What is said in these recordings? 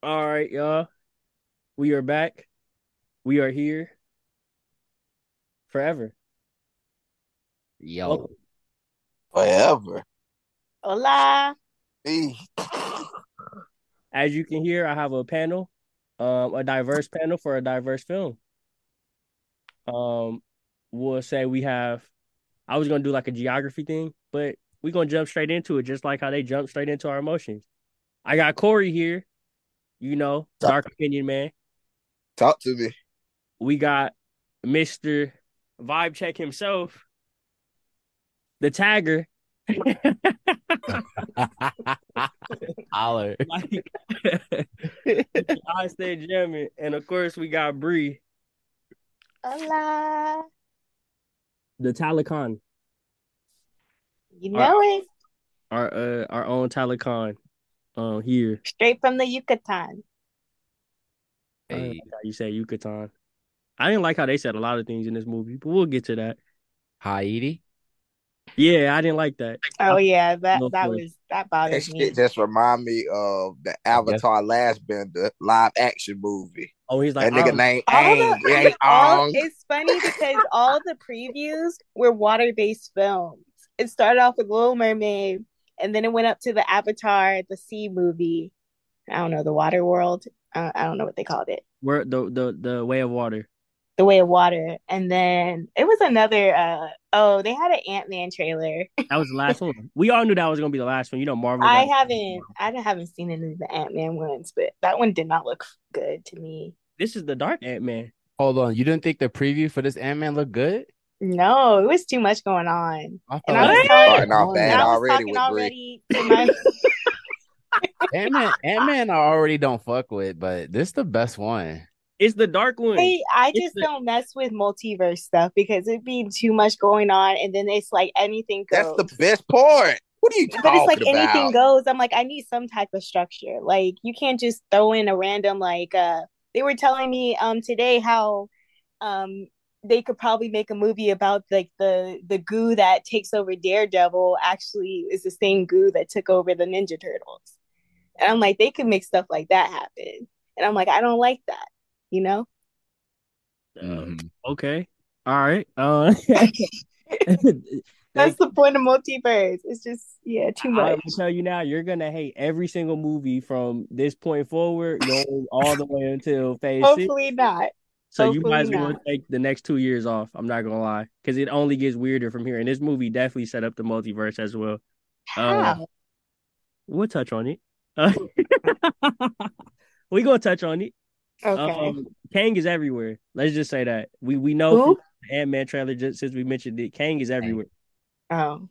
All right, y'all. We are back. We are here forever. Yo. Welcome. Forever. Hola. Hey. As you can hear, I have a panel, um, a diverse panel for a diverse film. Um, we'll say we have. I was gonna do like a geography thing, but we're gonna jump straight into it, just like how they jump straight into our emotions. I got Corey here, you know, dark opinion man. Talk to me. We got Mister Vibe Check himself, the tagger. Holler. like I stay jamming, and of course we got Bree, Hola. the Talokan, You All right. know it. our uh our own Talokan, um here. Straight from the Yucatan. I Hey. how you say Yucatan. I didn't like how they said a lot of things in this movie, but we'll get to that. Haiti. Yeah, I didn't like that. Oh yeah, that No that fun. was that That bothered me. just remind me of the Avatar Last Bender live action movie. Oh, he's like, That nigga oh, named All Aang. the, It all, it's funny because all the previews were water-based films. It started off with Little Mermaid, and then it went up to the Avatar, the sea movie. I don't know the Water World. Uh, I don't know what they called it. where the the the way of water. The Way of Water, and then it was another. Uh, oh, they had an Ant Man trailer. That was the last one. We all knew that was gonna be the last one. You know, Marvel. I haven't, I haven't seen any of the Ant Man ones, but that one did not look good to me. This is the Dark Ant Man. Hold on. You didn't think the preview for this Ant Man looked good? No, it was too much going on. I And I was Starting off bad And already talking with Bree. already my Ant Man, Ant Man, I already don't fuck with, but this the best one. It's the Dark one. Hey, I just the- don't mess with multiverse stuff because it'd be too much going on, and then it's like anything goes. That's the best part. What are you talking but it's like about? anything goes. I'm like, I need some type of structure. Like you can't just throw in a random like. uh They were telling me um today how um they could probably make a movie about like the the goo that takes over Daredevil actually is the same goo that took over the Ninja Turtles, and I'm like, they could make stuff like that happen, and I'm like, I don't like that, you know. Mhm. okay. All right. Uh, That's the point of multiverse. It's just yeah, too I'm much. gonna tell you now, you're gonna hate every single movie from this point forward, going all the way until phase six. Hopefully not. So you might as well not. take the next two years off. I'm not gonna lie, because it only gets weirder from here. And this movie definitely set up the multiverse as well. Uh, How? We'll touch on it. Uh, we gonna touch on it. okay. Um, Kang is everywhere. Let's just say that we we know? Ant Man trailer just since we mentioned it. Kang is everywhere. Oh.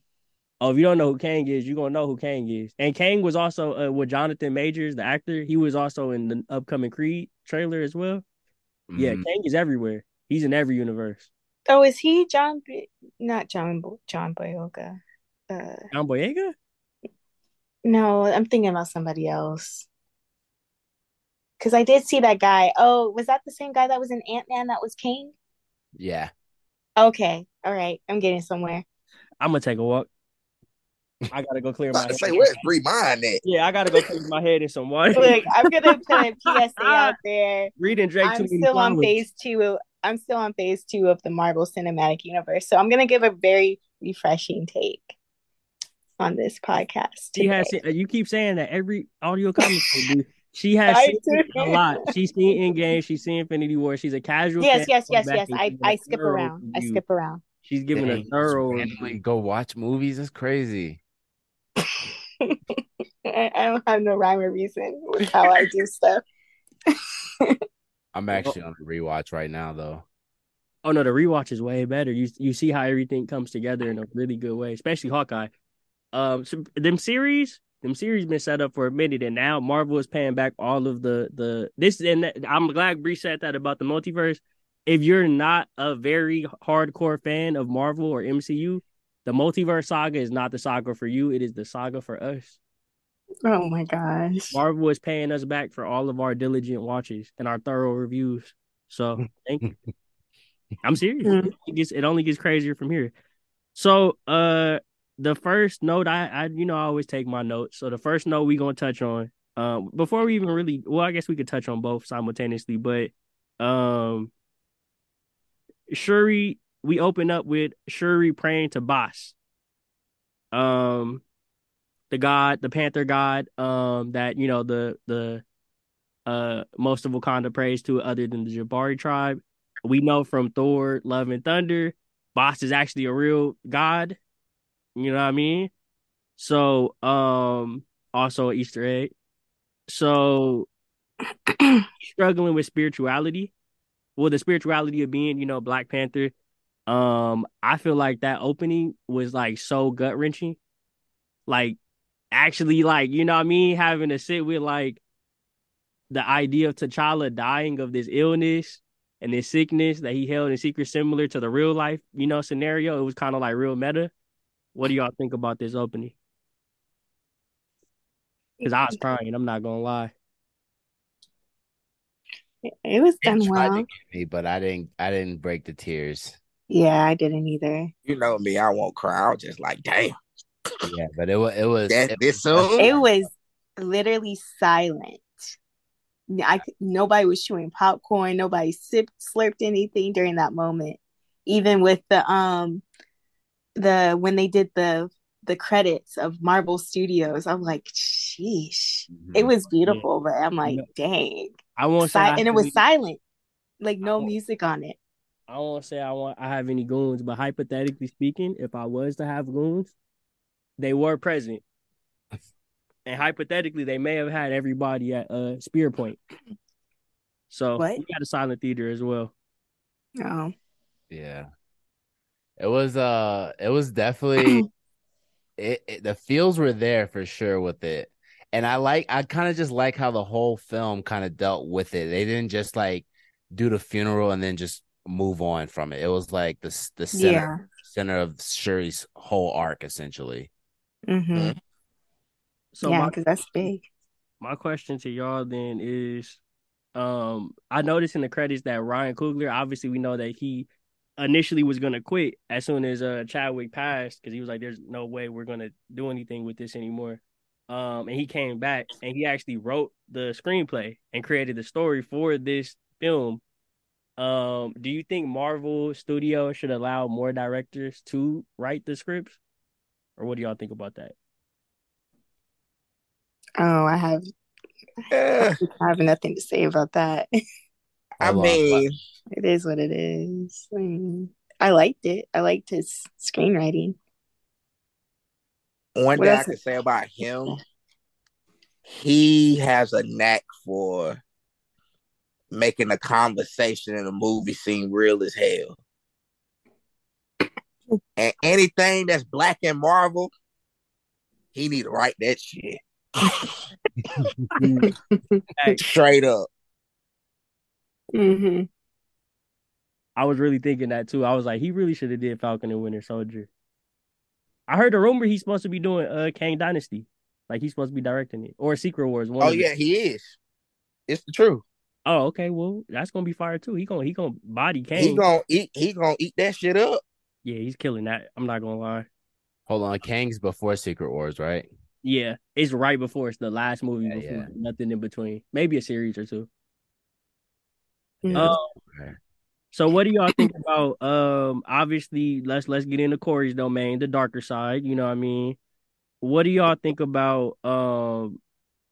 Oh, if you don't know who Kang is, you're gonna know who Kang is. And Kang was also uh, with Jonathan Majors, the actor. He was also in the upcoming Creed trailer as well. Yeah, Mhm. Kang is everywhere. He's in every universe. Oh, is he John? B- not John. Bo- John Boyega. Uh, John Boyega? no, I'm thinking about somebody else. Because I did see that guy. Oh, was that the same guy that was in Ant Man that was King? Yeah. Okay, all right. I'm getting somewhere. I'm gonna take a walk. I gotta go clear my head. say, where's Bree Mind at? Yeah, I gotta go clear my head in some water. Look, I'm gonna put a PSA out there. Reading Drake I'm too many still on phase two. I'm still on phase two of the Marvel Cinematic Universe, so I'm gonna give a very refreshing take on this podcast. She has. seen- uh, You keep saying that every audio comment. She has seen a lot. She's seen Endgame. She's seen Infinity War. She's a casual. Yes, fan. yes, yes, yes. and I, give a I skip around. I skip around. She's giving Dang, a just thorough. randomly go watch movies. That's crazy. I, I don't have no rhyme or reason with how I do stuff. I'm actually on a rewatch right now, though. Oh no, the rewatch is way better. You you see how everything comes together in a really good way, especially Hawkeye. Um, so them series, them series been set up for a minute, and now Marvel is paying back all of the the this. And that, I'm glad Bree said that about the multiverse. If you're not a very hardcore fan of Marvel or MCU, the multiverse saga is not the saga for you. It is the saga for us. Oh my gosh. Marvel is paying us back for all of our diligent watches and our thorough reviews. So thank you. I'm serious. Mm. It gets it only gets crazier from here. So uh the first note I I you know I always take my notes. So the first note we're gonna touch on Um, before we even really, well, I guess we could touch on both simultaneously, but um, Shuri, we open up with Shuri praying to Bast, um, the god, the Panther god, um, that you know the the uh most of Wakanda prays to, other than the Jabari tribe. We know from Thor, Love and Thunder, Bast is actually a real god. You know what I mean? So, um, also Easter egg. So, struggling with spirituality. Well, the spirituality of being, you know, Black Panther. Um, I feel like that opening was like so gut wrenching. Like, actually, like, you know what I mean? Having to sit with like the idea of T'Challa dying of this illness and this sickness that he held in secret, similar to the real life, you know, scenario. It was kind of like real meta. What do y'all think about this opening? Because I was crying. I'm not gonna lie. It was done It tried to well. get me, but I didn't. I didn't break the tears. Yeah, I didn't either. You know me, I won't cry. I was just like, damn, Yeah, but it was. It was. that it this was- soon. It was literally silent. I c- nobody was chewing popcorn. Nobody sipped slurped anything during that moment. Even with the um the when they did the the credits of Marvel Studios, I'm like, sheesh. It Mhm. was beautiful, but I'm like, dang. I won't Si- I and it was silent, like no music on it. I won't say I want. I have any goons, but hypothetically speaking, if I was to have goons, they were present, and hypothetically, they may have had everybody at uh Spear Point. So What? we got a silent theater as well. Oh, Yeah. It was uh it was definitely it, it the feels were there for sure with it. And I like I kind of just like how the whole film kind of dealt with it. They didn't just like do the funeral and then just move on from it. It was like the the center yeah. center of Shuri's whole arc essentially. hmm So yeah, my because that's big. my question to y'all then is, um, I noticed in the credits that Ryan Coogler, obviously we know that he initially was gonna quit as soon as uh Chadwick passed because he was like, "There's no way we're gonna do anything with this anymore." Um, and he came back and he actually wrote the screenplay and created the story for this film. Um, do you think Marvel Studio should allow more directors to write the scripts, or what do y'all think about that? Oh, I have Yeah, I have nothing to say about that. I Hold on, mean, It is what it is. I mean, I liked it. I liked his screenwriting. one What thing I can say about him, he has a knack for making a conversation in a movie seem real as hell. And anything that's black and Marvel, he need to write that shit straight up. hmm I was really thinking that too. I was like, he really should have did Falcon and Winter Soldier. I heard a rumor he's supposed to be doing uh Kang Dynasty, like he's supposed to be directing it, or Secret Wars. One Oh of it. yeah, he is. It's the truth. Oh, okay. Well, that's gonna be fire too. He gonna he gonna body Kang. He gonna eat. He gonna eat that shit up. yeah, he's killing that. I'm not gonna lie. Hold on, Kang's before Secret Wars, right? Yeah, it's right before it's the last movie Yeah, before yeah. nothing in between. Maybe a series or two. Mhm. Um, Okay. So what do y'all think about um obviously let's let's get into Corey's domain, the darker side, you know what I mean? What do y'all think about um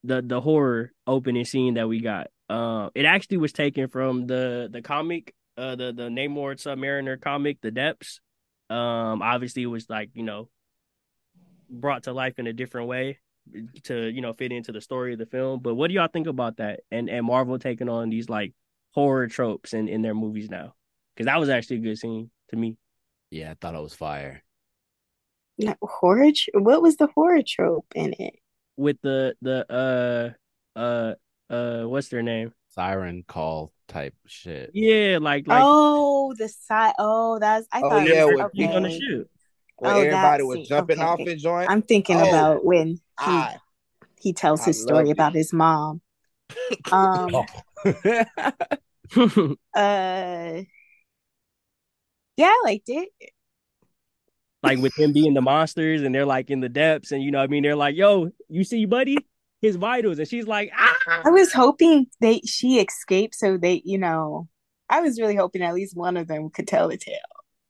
the the horror opening scene that we got? Uh it actually was taken from the the comic, uh the the Namor Submariner comic, The Depths. Um obviously it was like, you know, brought to life in a different way to, you know, fit into the story of the film. But what do y'all think about that? And and Marvel taking on these like horror tropes in, in their movies now. Because that was actually a good scene to me. Yeah, I thought it was fire. Not horror. What was the horror trope in it? With the the uh uh uh what's their name? Siren call type shit. Yeah, like like oh, the side. Oh, that's. I Oh, thought. yeah, it was, with he's on the okay. ship. Oh, everybody was scene. jumping Okay. off and joint. I'm thinking Oh, about when he I he tells I his story loved it. about his mom. Um. Oh. Uh. Yeah, I liked it. like with them being the monsters and they're like in the depths and you know what I mean they're like, yo, you see buddy? His vitals, and she's like, ah. I was hoping they she escaped so they, you know, I was really hoping at least one of them could tell the tale.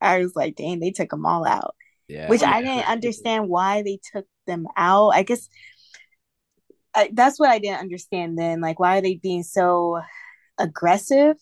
I was like, dang, they took them all out. Yeah. Which I didn't understand why they took them out. I guess I, that's what I didn't understand then. Like, why are they being so aggressive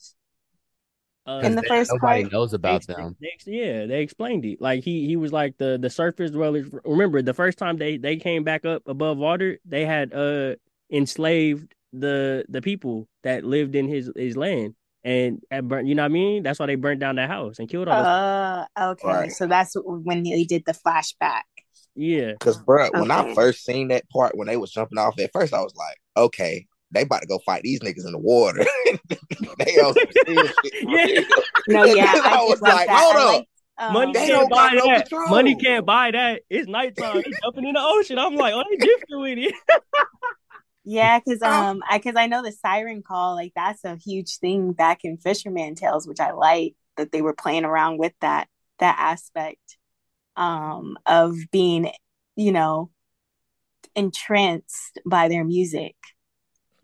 Uh, in the They- first nobody part? knows about expl- them. they ex- yeah, they explained it. Like he he was like the the surface dwellers. Remember the first time they they came back up above water, they had uh enslaved the the people that lived in his his land and had burnt. You know what I mean? That's why they burnt down that house and killed all. those Uh, okay. Right. So that's when they did the flashback. yeah, Cause bro, when I first seen that part when they was jumping off, at first I was like, okay, they about to go fight these niggas in the water. they on some serious shit Yeah. No, yeah, I, I was like like, that. hold I up. liked, um, money They can't buy no that. control. Money can't buy that. It's nighttime. They jumping in the ocean. I'm like, oh, they drifting with it. Yeah, because um, I because I know the siren call, like that's a huge thing back in Fisherman Tales, which I like that they were playing around with that that aspect um of being, you know, entranced by their music.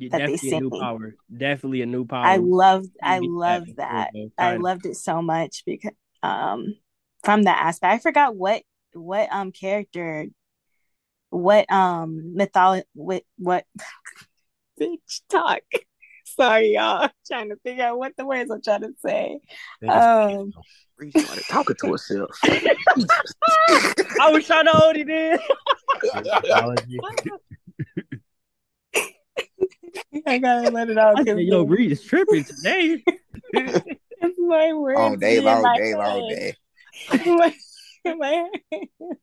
Yeah, That they definitely a new sing. power. Definitely a new power. I loved I You get loved in that. I loved it so much because um from that aspect. I forgot what what um character what um mythology what what bitch talk. Sorry, y'all. I'm trying to figure out what the words I'm trying to say. Um Bree started talking to herself. I was trying to hold it in. I gotta let it out I because said, yo, Bree is tripping today. it's my words. all day long, my day long, day. my, my,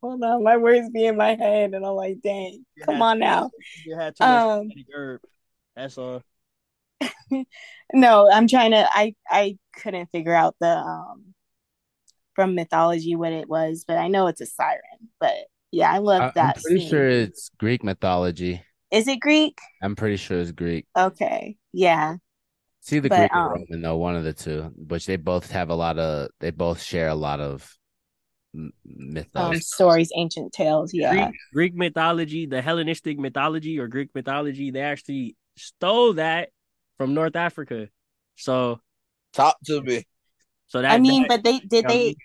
hold on, my words be in my head, and I'm like, dang, come on now. You had too much Um, synthetic herb. That's all. no, I'm trying to. I I couldn't figure out the um from mythology what it was, but I know it's a siren. But yeah, I love I- I'm that. pretty scene. sure it's Greek mythology. Is it Greek? I'm pretty sure it's Greek. Okay, yeah. See the But, Greek or um, Roman, though, one of the two. Which they both have a lot of. They both share a lot of m- mythos. Um, stories, ancient tales. Yeah. Greek, Greek mythology, the Hellenistic mythology or Greek mythology, they actually stole that from North Africa. So, Talk to me. so that I mean, that- but they did Yeah, they?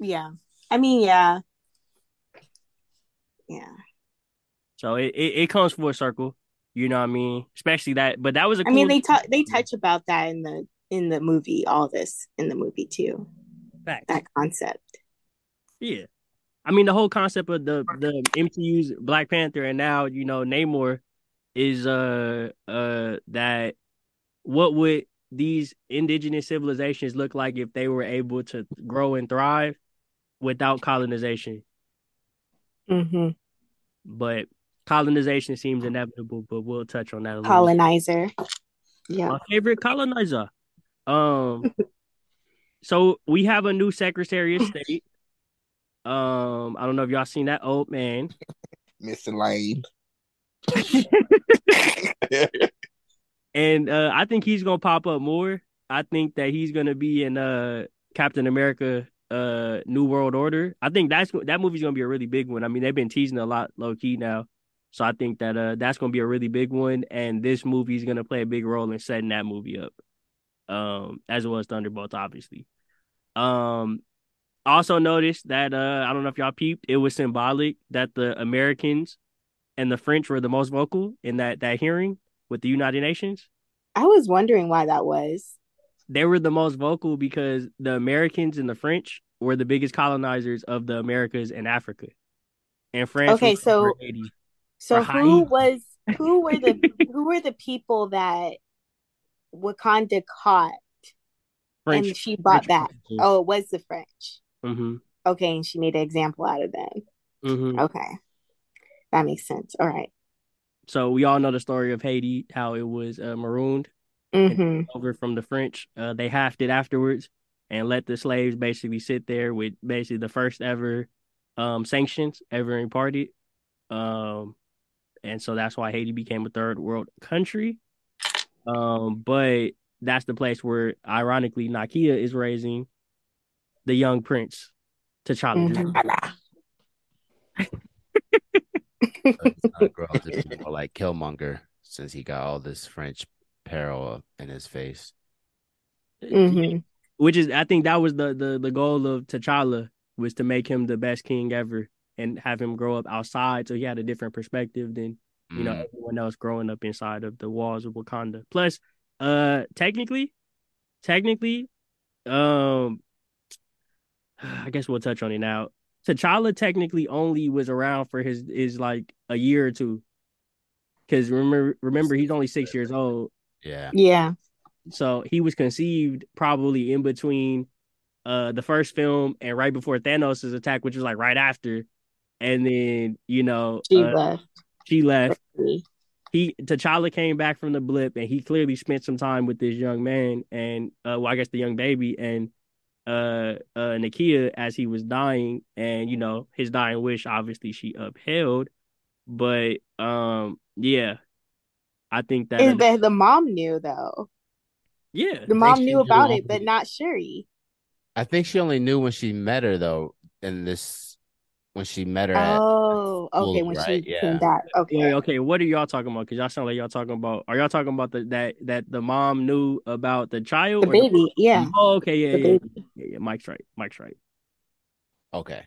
Yeah. I mean, yeah. Yeah. So it, it, it comes full circle. You know what I mean? Especially that, but that was a I mean, they talk. They touch about that in the in the movie. All this in the movie too. Facts. That concept. Yeah. I mean the whole concept of the the MCU's Black Panther and now, you know, Namor is uh uh that what would these indigenous civilizations look like if they were able to grow and thrive without colonization? Mm-hmm. But colonization seems inevitable, but we'll touch on that a little. Colonizer. Yeah. My favorite colonizer. Um so we have a new Secretary of State. Um, I don't know if y'all seen that old man. Mr. Lane. and uh, I think he's gonna pop up more. I think that he's gonna be in uh Captain America uh New World Order. I think that's that movie's gonna be a really big one. I mean, they've been teasing a lot low key now. So I think that uh that's gonna be a really big one, and this movie is gonna play a big role in setting that movie up. Um, as well as Thunderbolts, obviously. Um, also noticed that uh I don't know if y'all peeped, it was symbolic that the Americans and the French were the most vocal in that that hearing with the United Nations. I was wondering why that was. They were the most vocal because the Americans and the French were the biggest colonizers of the Americas and Africa. And France Okay, so- 80. So who was who were the who were the people that Wakanda caught French and she bought back? Oh, it was the French. hmm Okay, and she made an example out of them. hmm Okay. That makes sense. All right. So we all know the story of Haiti, how it was uh, marooned Mm-hmm. over from the French. Uh, they halved it afterwards and let the slaves basically sit there with basically the first ever um, sanctions ever imparted. Um, and so that's why Haiti became a third world country. Um, but that's the place where, ironically, Nakia is raising the young prince, T'Challa. He's gonna grow up to be more like Killmonger since he got all this French peril in his face. hmm Which is, I think that was the the the goal of T'Challa was to make him the best king ever and have him grow up outside, so he had a different perspective than you know Mm. everyone else growing up inside of the walls of Wakanda. Plus, uh, technically, technically, um, I guess we'll touch on it now. T'Challa technically only was around for his is like a year or two, because remember remember he's only six years old, yeah. Yeah. so he was conceived probably in between uh the first film and right before Thanos' attack, which was like right after, and then you know She uh, left. she left. he T'Challa came back from the blip and he clearly spent some time with this young man and uh well I guess the young baby and uh uh Nakia as he was dying and you know his dying wish obviously she upheld but um yeah I think that Is that the mom knew though? yeah The mom knew knew about it, but not Shuri. I think she only knew when she met her though. In this, when she met her at Oh, okay. When right? she Yeah. came back. Okay. Wait, okay, what are y'all talking about? Because y'all sound like y'all talking about. Are y'all talking about the that that the mom knew about the child? The or baby. Yeah. Oh, okay, yeah, The yeah, yeah, yeah. Mike's right. Mike's right. okay.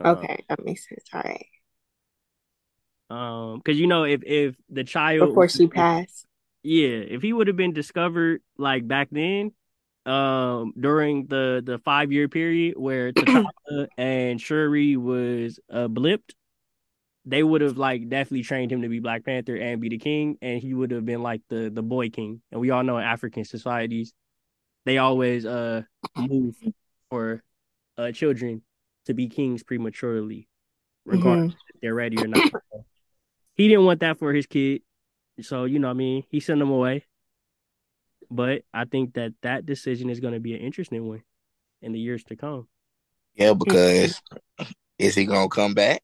Uh, Okay. That makes sense. All right. Um, because you know, if if the child Before she passed. yeah, if he would have been discovered like back then, um, during the the five year period where T'Challa and Shuri was uh blipped, they would have like definitely trained him to be Black Panther and be the king, and he would have been like the the boy king. And we all know in African societies, they always uh move for uh children to be kings prematurely, regardless if they're ready or not. He didn't want that for his kid, so you know what I mean. He sent him away. But I think that that decision is going to be an interesting one in the years to come. Yeah, because is he gonna come back?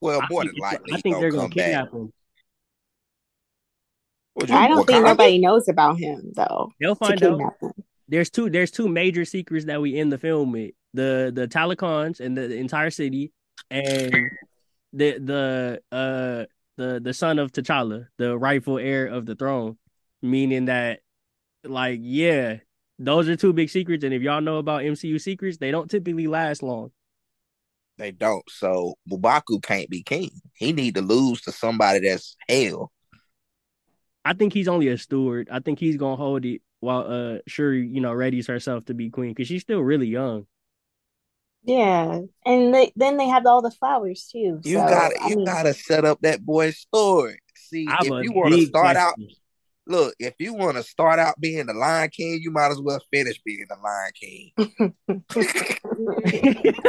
Well, I more think, than likely, I think they're gonna going come back. kidnap him. You- I don't think Wakanda? nobody knows about him though. They'll find out. him. There's two. There's two major secrets that we end the film with the the Talokans and the, the entire city, and the the uh the the son of T'Challa, the rightful heir of the throne. Meaning that, like, yeah, those are two big secrets. And if y'all know about MCU secrets, they don't typically last long. They don't. So M'Baku can't be king. He need to lose to somebody that's hell. I think he's only a steward. I think he's gonna hold it while uh Shuri, you know, readies herself to be queen because she's still really young. Yeah, and they, then they have all the flowers too. You so, gotta I you mean, gotta set up that boy's story. See, I have if you want to big start out, question. Look, if you want to start out being the Lion King, you might as well finish being the Lion King.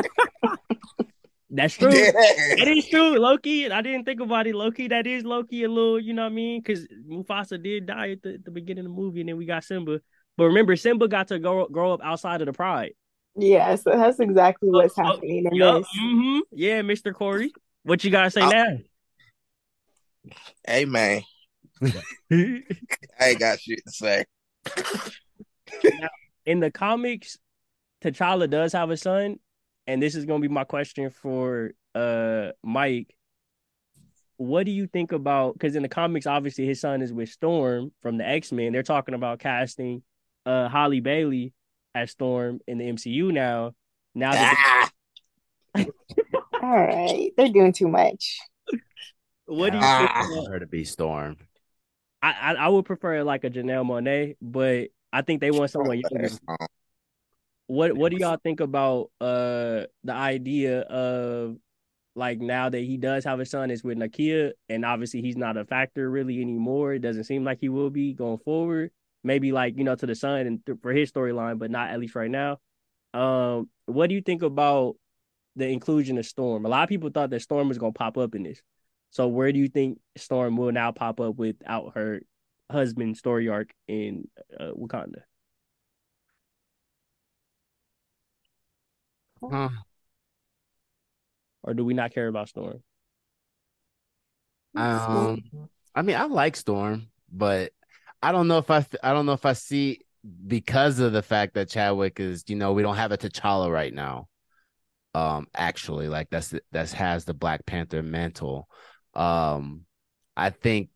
That's true. Yeah. It is true, Loki. I didn't think about it, Loki. That is Loki a little, you know what I mean? Because Mufasa did die at the, the beginning of the movie, and then we got Simba. But remember, Simba got to grow grow up outside of the Pride. yeah, so that's exactly what's Oh, oh, happening in Yup. this. hmm Yeah, Mister Corey. What you gotta say Oh. now? Hey man, I ain't got shit to say. in the comics, T'Challa does have a son, and this is gonna be my question for uh Mike. What do you think about because in the comics, obviously his son is with Storm from the X Men. They're talking about casting uh Halle Bailey as Storm in the MCU now. Now that Ah, All right, they're doing too much. what do you Ah. think? I about- want her to be Storm. I, I I would prefer like a Janelle Monáe, but I think they want someone younger. What what do y'all think about uh the idea of like now that he does have a son is with Nakia and obviously he's not a factor really anymore. It doesn't seem like he will be going forward. Maybe like, you know, to the son and th- for his storyline, but not at least right now. Um, what do you think about the inclusion of Storm? A lot of people thought that Storm was gonna pop up in this. So where do you think Storm will now pop up without her husband story arc in uh, Wakanda? Huh. Or do we not care about Storm? Um, I mean, I like Storm, but I don't know if I, I don't know if I see because of the fact that Chadwick is, you know, we don't have a T'Challa right now. Um, actually, like that's that's has the Black Panther mantle. Um, I think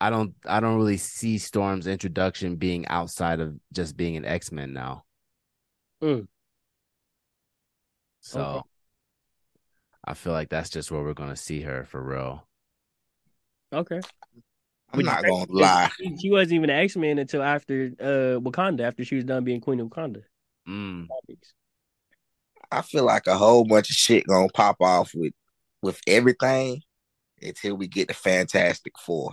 I don't I don't really see Storm's introduction being outside of just being an X Men now. Mm. So Okay. I feel like that's just where we're gonna see her for real. Okay. I'm But not you- gonna lie. She, she wasn't even an X Men until after uh Wakanda, after she was done being Queen of Wakanda. Mm. I feel like a whole bunch of shit gonna pop off with with everything until we get the Fantastic Four.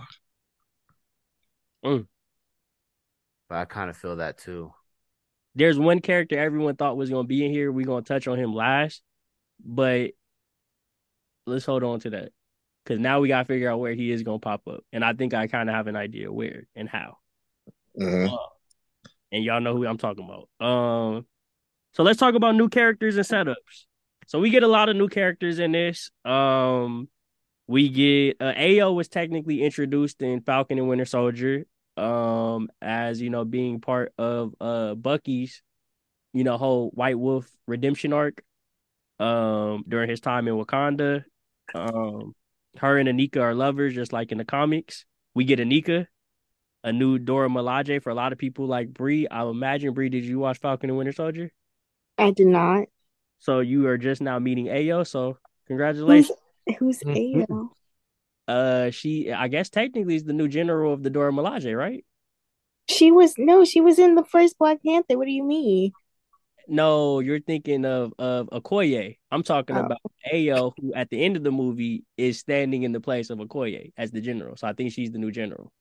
But I kind of feel that too. There's one character everyone thought was gonna be in here. We're gonna touch on him last, but let's hold on to that because now we gotta figure out where he is gonna pop up, and I think I kind of have an idea where and how. Mhm. Uh, and y'all know who I'm talking about. Um, so let's talk about new characters and setups. So we get a lot of new characters in this. Um, we get uh, Ayo was technically introduced in Falcon and Winter Soldier. Um, as you know, being part of uh Bucky's, you know, whole White Wolf redemption arc. Um, during his time in Wakanda. Um, her and Aneka are lovers, just like in the comics. We get Aneka, a new Dora Milaje for a lot of people like Bree. I imagine Bree, did you watch Falcon and Winter Soldier? I did not. So you are just now meeting Ayo. So congratulations. Who's Mhm. Ayo? Uh, she I guess technically is the new general of the Dora Milaje, right? She was no, she was in the first Black Panther. What do you mean? No, you're thinking of of Okoye. I'm talking Oh. about Ayo, who at the end of the movie is standing in the place of Okoye as the general. So I think she's the new general.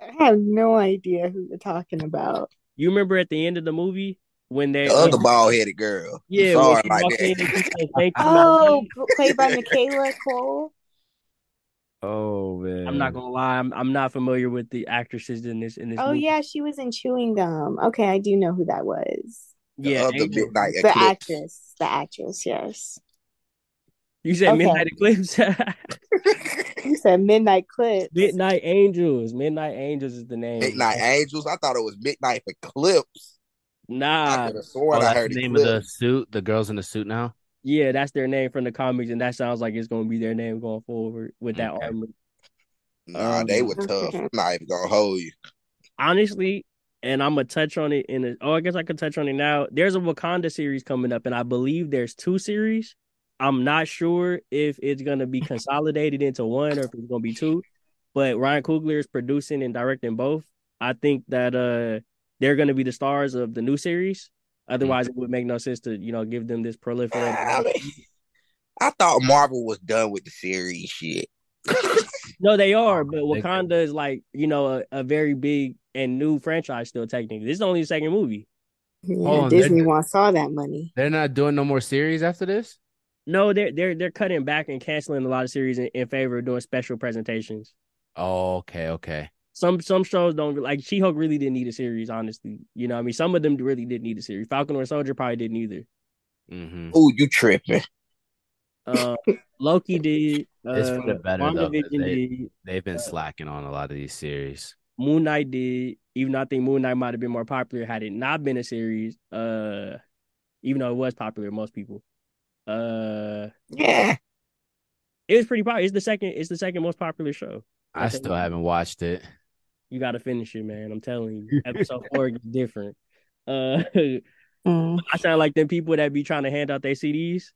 I have no idea who you're talking about. You remember at the end of the movie when they The other bald headed girl. yeah, Sorry like walked in that. said, Oh, played by Michaela Coel. Oh man. I'm not gonna lie, I'm I'm not familiar with the actresses in this in this. Oh movie. yeah, she was in Chewing Gum. Okay, I do know who that was. The yeah. other Angel. midnight The eclipse. actress. The actress, yes. You said Okay. Midnight Eclipse. You said Midnight Clips. Midnight Angels. Midnight Angels is the name. Midnight Angels. I thought it was Midnight Eclipse. I Nah, could have Oh, sworn I that's heard the name of the suit. The girls in the suit now. yeah, that's their name from the comics, and that sounds like it's gonna be their name going forward with that Okay. armor. Nah, Um, they were tough. I'm not even gonna hold you. honestly, and I'm gonna touch on it in a, oh, I guess I could touch on it now. There's a Wakanda series coming up, and I believe there's two series. I'm not sure if it's gonna be consolidated into one or if it's gonna be two, but Ryan Coogler is producing and directing both. I think that uh they're gonna be the stars of the new series. Mm-hmm. Otherwise, it would make no sense to you know give them this proliferate. I mean, I thought Marvel was done with the series shit. No, they are, but Wakanda is like you know a, a very big and new franchise still. Technically, this is only the second movie. Yeah, Oh, Disney wants all that money. They're not doing no more series after this. No, they're they're they're cutting back and canceling a lot of series in, in favor of doing special presentations. Oh, okay, okay. Some some shows don't like She Hulk really didn't need a series, honestly. You know, what I mean, some of them really didn't need a series. Falcon or Soldier probably didn't either. Mm-hmm. Ooh, you tripping? Uh, Loki did. Uh, It's for the better, though, 'cause WandaVision they- did. They've been slacking on a lot of these series. Moon Knight did. Even though I think Moon Knight might have been more popular had it not been a series. Uh, even though it was popular most people. Uh, Yeah. it was pretty popular. It's the second. It's the second most popular show. I still haven't watched it. You got to finish it, man. I'm telling you. Episode four gets different. Uh, Mm. I sound like them people that be trying to hand out their CDs.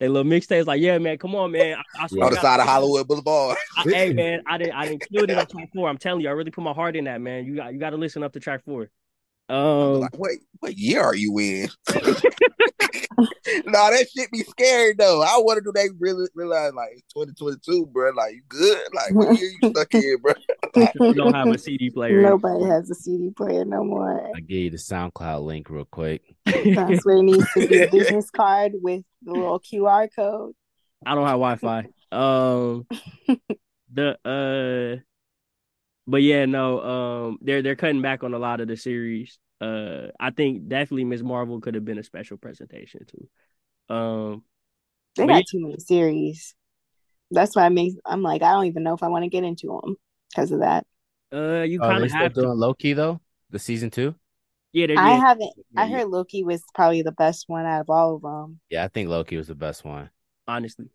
They little mixtapes, like, yeah, man, come on, man. I, I on the side of Hollywood Boulevard. I, hey, man, I didn't, I didn't kill it on track four. I'm telling you, I really put my heart in that, man. You got, you got to listen up to track four. Um, like, wait, what year are you in? nah, that shit be scary though. I wonder do they really realize like 2022, bro? Like you good? Like what year you stuck in, bro? you don't have a CD player. Nobody has a CD player no more. I gave you the SoundCloud link real quick. That's where it needs to be a business card with the little QR code. I don't have Wi-Fi. Um, the uh, but yeah, no, um, they're they're cutting back on a lot of the series. Uh, I think definitely Miss Marvel could have been a special presentation too. Um, They got yeah. too many series. That's why I make. I'm like, I don't even know if I want to get into them because of that. uh, you Oh, kind of still have to. doing Loki though. The season two. Yeah, they I haven't. I heard Loki was probably the best one out of all of them. Yeah, I think Loki was the best one. honestly.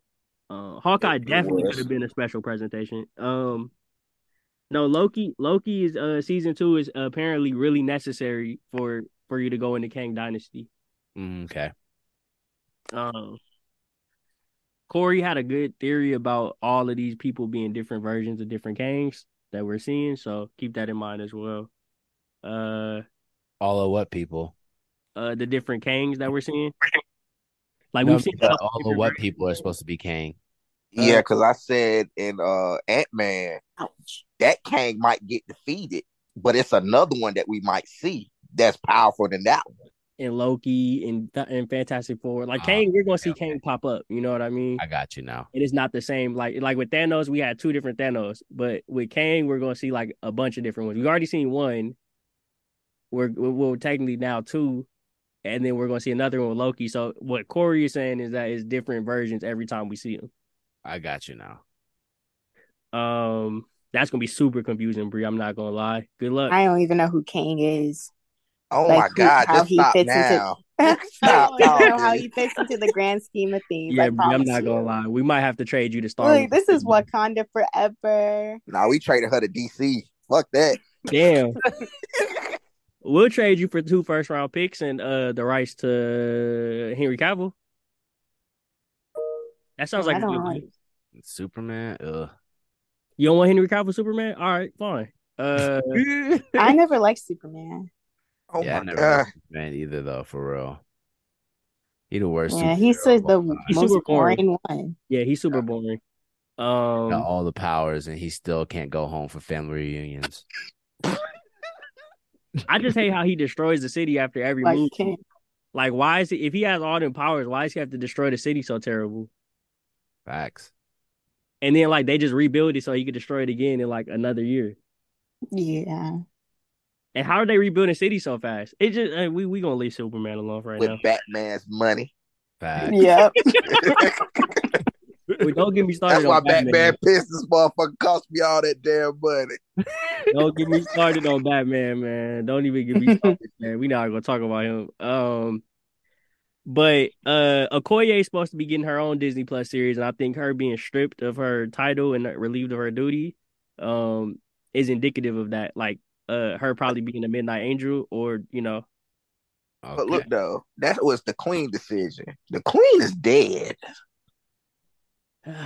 Uh, Hawkeye definitely could have been a special presentation. Um, no, Loki. Loki is uh season two is apparently really necessary for for you to go into Kang Dynasty. Mm, okay. Um, Corey had a good theory about all of these people being different versions of different Kangs that we're seeing, so keep that in mind as well. Uh, All of what people? uh, the different Kangs that we're seeing. Like No, we've seen but a couple all of what versions. people are supposed to be Kang. Yeah, because I said in uh Ant Man, that Kang might get defeated, but it's another one that we might see that's powerful than that one. And Loki and and Fantastic Four. Like Ah, Kang, we're gonna see okay, okay. Kang pop up. You know what I mean? I got you now. It is not the same. Like like with Thanos, we had two different Thanos, but with Kang, we're gonna see like a bunch of different ones. We've already seen one. We're we're technically now two, and then we're gonna see another one with Loki. So what Corey is saying is that it's different versions every time we see them. I got you now. Um, that's gonna be super confusing, Bree. I'm not gonna lie. Good luck. I don't even know who Kang is. Oh Like, my who- God, how just he stop fits into- now. I Stop don't know how he fits into the grand scheme of things. yeah, I Bree, I'm promise not gonna lie. We might have to trade you to Star Look, Wars. this is Wakanda forever. Now we traded her to DC. Fuck that. Damn. we'll trade you for two first round picks and uh the rights to Henry Cavill. That sounds like a good like- Superman. Ugh. You don't want Henry Cavill Superman? All right, fine. Uh I never liked Superman. Oh yeah, I my never God. liked Superman either, though. For real, he the worst. Yeah, he's superhero the of all time. He's most super boring. boring one. yeah, he's super boring. Um got all the powers, and he still can't go home for family reunions. I just hate how he destroys the city after every Like move. King. Like why is he if he has all the powers, why does he have to destroy the city so terrible? Facts. And then like they just rebuild it so he could destroy it again in like another year. Yeah. And how are they rebuilding city so fast? It just uh, we we gonna leave Superman alone for right With now. Batman's money. Facts. Yep. Wait, don't get me started That's why on Batman. Batman pissed this motherfucker cost me all that damn money. Don't get me started on Batman, man. Don't even get me started, man. We not gonna talk about him. Um, but uh, Okoye is supposed to be getting her own Disney Plus series, and I think her being stripped of her title and relieved of her duty, um, is indicative of that. Like, uh, her probably being a Midnight Angel, or you know, But look though, that was the queen decision. The queen is dead.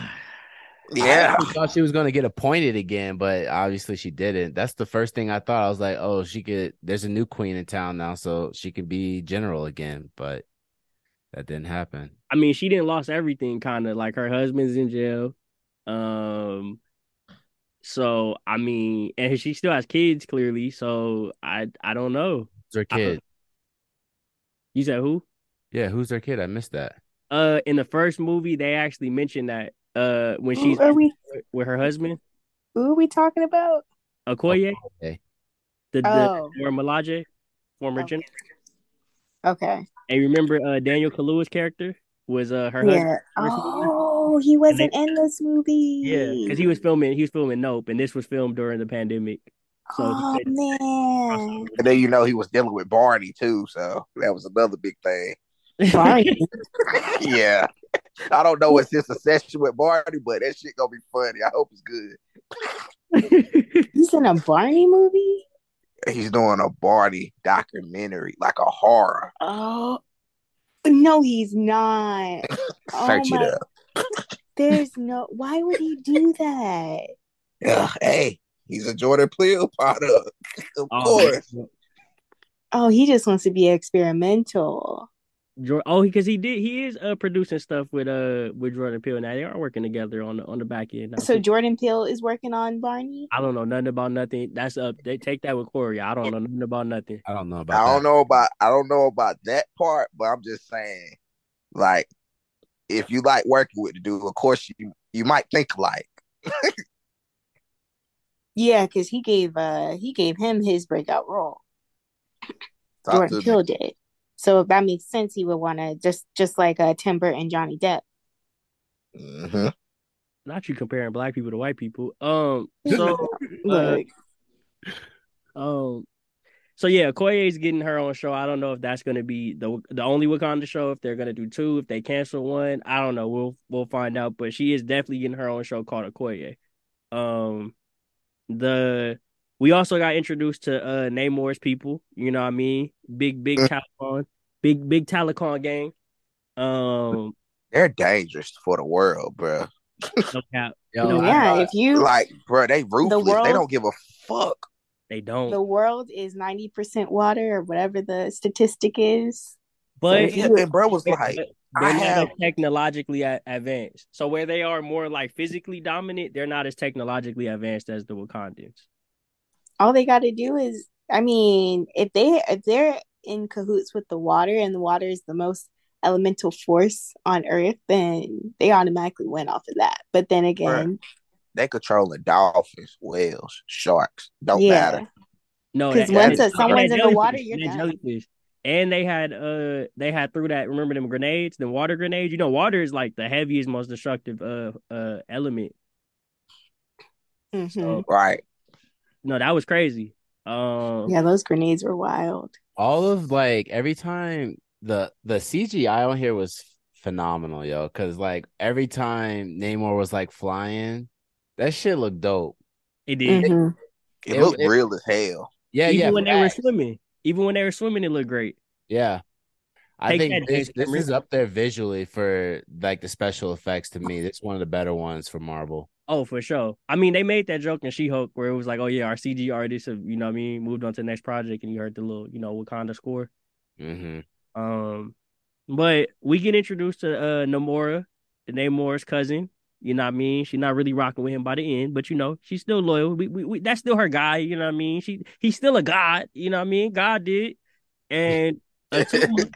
Yeah. I thought she was gonna get appointed again, but obviously she didn't. That's the first thing I thought. I was like, oh, she could. There's a new queen in town now, so she can be general again. But that didn't happen. I mean, she didn't lost everything. Kind of like her husband's in jail. Um, so I mean, and she still has kids clearly. So I I don't know. Who's her I- kid? You said who? Yeah, who's their kid? I missed that. Uh, in the first movie, they actually mentioned that uh when she's are we? with her husband Who are we talking about? Okoye, Okay. the the Oh. former Milaje, former Okay. general. Okay. And remember, uh, Daniel Kaluuya's character was uh her husband. Yeah. first movie? Oh, he wasn't in this movie. Yeah, because he was filming. He was filming Nope, and this was filmed during the pandemic. So Oh said, man. And then you know he was dealing with Barney too, so that was another big thing. Barney. yeah. I don't know what's his obsession with Barney, but that shit gonna be funny. I hope it's good. He's in a Barney movie? He's doing a Barney documentary, like a horror. Oh no, he's not. Oh Search my- it up. There's no why would he do that? Yeah, hey, he's a Jordan Peele product, of Oh, course. Oh, he just wants to be experimental. Jor- oh, because he did. He is uh producing stuff with uh with Jordan Peele now. They are working together on the on the back end. now, So too. Jordan Peele is working on Barney? I don't know nothing about nothing. That's up. They take that with Corey. I don't know nothing about nothing. I don't know about. I don't that. know about I don't know about that part, but I'm just saying, like, if you like working with the dude, of course you you might think like. Yeah, because he gave uh he gave him his breakout role. Talk Jordan to. Peele did. So if that makes sense, he would want to just just like uh Tim Burton and Johnny Depp. Mhm. Not you comparing black people to white people. Um. So Look, um. so yeah, Okoye is getting her own show. I don't know if that's gonna be the the only Wakanda show. If they're gonna do two, if they cancel one, I don't know. We'll we'll find out. But she is definitely getting her own show called Okoye. Um, the we also got introduced to uh Namor's people. You know what I mean? Big big Mm. Talokan, big big Talokan gang. Um, They're dangerous for the world, bro. no cap, Yo, No, yeah, thought- if you Like, bro, they ruthless. world- they don't give a fuck. they don't. the world is ninety percent water or whatever the statistic is. but if Yeah, you- and bro was like, they're I not have- technologically advanced. So where they are more like physically dominant, they're not as technologically advanced as the Wakandans. all they got to do is i mean if they if they're in cahoots with the water and the water is the most elemental force on earth then they automatically went off of that but then again they controlling dolphins, whales, sharks. Don't yeah matter. No, because once that- a- someone's in the water, jellyfish, you're done. jellyfish. And they had uh they had through that remember them grenades, the water grenades. You know, water is like the heaviest, most destructive uh uh element. Mhm. So Right. no, that was crazy. Um yeah those grenades were wild all of like every time the the CGI on here was phenomenal, yo. Cause like every time Namor was like flying, that shit looked dope. it did. Mhm. It, It- looked it- real as hell. Yeah, Even yeah, when they were swimming. Even when they were swimming, it looked great. Yeah. I Take think that, this, this is up there visually for like the special effects to me. This is one of the better ones for Marvel. Oh, for sure. I mean, they made that joke in She Hulk where it was like, oh yeah, our CG artists have, you know what I mean, moved on to the next project and you heard the little, you know, Wakanda score. hmm Um, but we get introduced to uh Namora, Namor's cousin. You know what I mean? She's not really rocking with him by the end, but you know she's still loyal. We, we, we that's still her guy. You know what I mean? She he's still a god. You know what I mean? God did, and Atuma,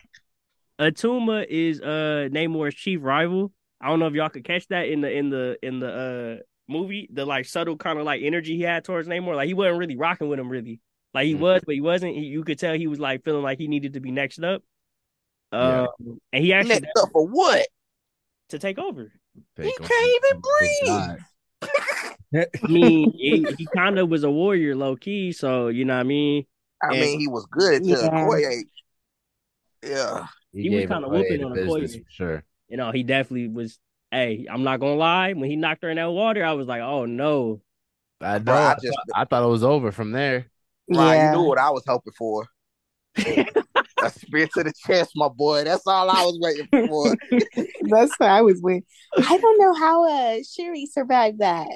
Atuma is uh Namor's chief rival. I don't know if y'all could catch that in the in the in the uh movie. The like subtle kind of like energy he had towards Namor. Like he wasn't really rocking with him really. Like he Mhm. was, but he wasn't. He, you could tell he was like feeling like he needed to be next up. Yeah. Um, and he actually Next up for what? to take over. He can't even breathe. I mean, he, he kind of was a warrior, low key. So you know what I mean. I And- mean, he was good until Yeah. Okoye. Yeah. He was kinda whooping on business Okoye. for sure. You know, he definitely was. Hey, I'm not gonna lie. When he knocked her in that water, I was like, oh no. I know. Bro, I I, just- thought, I thought it was over from there. Right, yeah you knew what I was hoping for. A spear to the chest, my boy. That's all I was waiting for. that's what i was waiting. i don't know how uh shuri survived that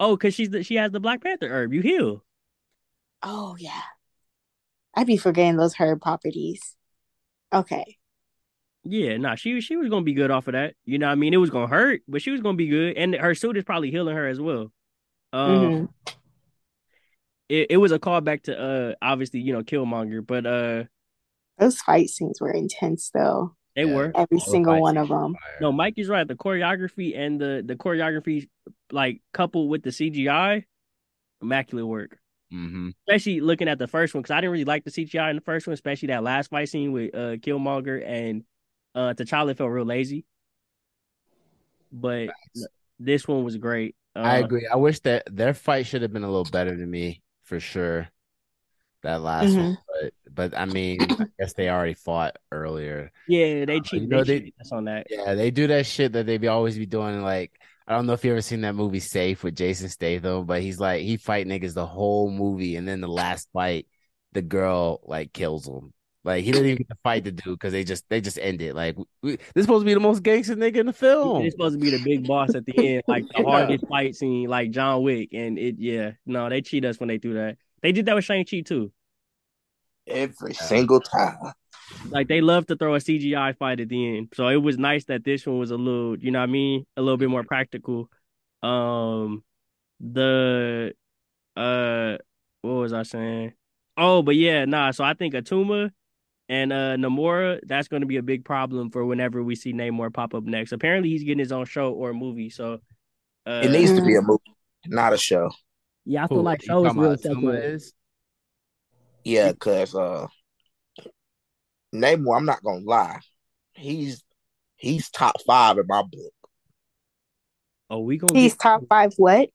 Oh, cause she's the, she has the Black Panther herb. You heal. oh yeah i'd be forgetting those herb properties okay Yeah, nah, she she was gonna be good off of that. You know what I mean? It was gonna hurt, but she was gonna be good. And her suit is probably healing her as well. Um Mhm. it, it was a callback to uh obviously, you know, Killmonger, but uh those fight scenes were intense though they Yeah. were. every Those single one of them fire. No, Mike is right. The choreography and the the choreography like coupled with the CGI, immaculate work. Mhm. Especially looking at the first one, because I didn't really like the CGI in the first one, especially that last fight scene with uh Killmonger and uh T'Challa felt real lazy. But this one was great. Uh, I agree. I wish that their fight should have been a little better to me for sure. That last Mm-hmm. one, but but I mean, I guess they already fought earlier. Yeah, they Uh, cheat. you know, they cheated us on that. Yeah, they do that shit that they be always be doing. Like I don't know if you ever seen that movie Safe with Jason Statham, but he's like he fight niggas the whole movie, and then the last fight, the girl like kills him. Like he didn't even get to fight the dude because they just they just ended. Like we, this is supposed to be the most gangster nigga in the film. It's supposed to be the big boss at the end, like the Yeah. hardest fight scene, like John Wick. And it, yeah, no, they cheat us when they do that. They did that with Shang Chi too. Every single time. Like they love to throw a CGI fight at the end. So it was nice that this one was a little, you know what I mean, a little bit more practical. Um, the uh, what was I saying? Oh, but yeah, nah. So I think Atuma and uh Namora, that's going to be a big problem for whenever we see Namor pop up next. Apparently, he's getting his own show or movie. So uh, It needs to be a movie, not a show. yeah, I Who, feel like show is real about Atuma separate. is? Yeah, because uh Namor, I'm not gonna lie. He's he's top five in my book. Oh, we gonna he's get, top five what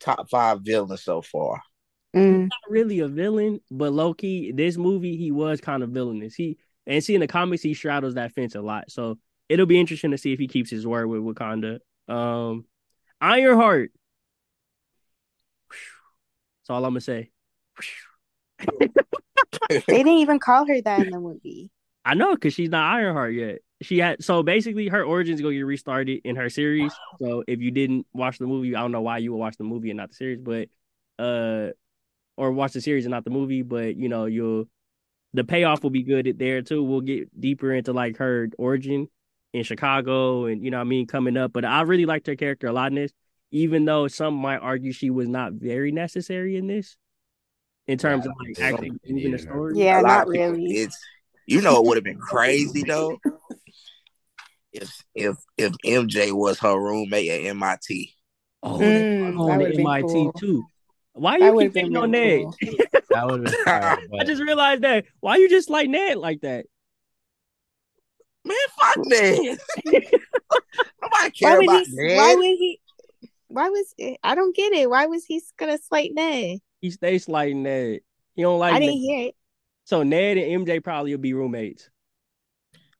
Top five villains so far. Mm. not really a villain, but low key, this movie he was kind of villainous. He and see in the comics he straddles that fence a lot. So it'll be interesting to see if he keeps his word with Wakanda. Um, Ironheart. That's all I'm gonna say. They didn't even call her that in the movie. I know because she's not Ironheart yet. She had so basically her origins gonna get restarted in her series. So if you didn't watch the movie, I don't know why you would watch the movie and not the series, but uh, or watch the series and not the movie. But you know you'll the payoff will be good there too. We'll get deeper into like her origin in Chicago and you know what I mean coming up. But I really liked her character a lot in this, even though some might argue she was not very necessary in this in terms Yeah, of like I actually think moving the story. Yeah, not really. It's you know it would have been crazy though if if if MJ was her roommate at MIT. Oh, Mm, they're on the MIT cool. too. Why That you would've keep been hating on Ned? cool. That would have been fire, I just realized that. Why you just like Ned like that? Man, fuck that. Nobody Why care would about he? that. Why would he? Why was I don't get it? Why was he gonna slight Ned? He stays slighting Ned. He don't like I Ned. didn't hear it. So Ned and MJ probably will be roommates.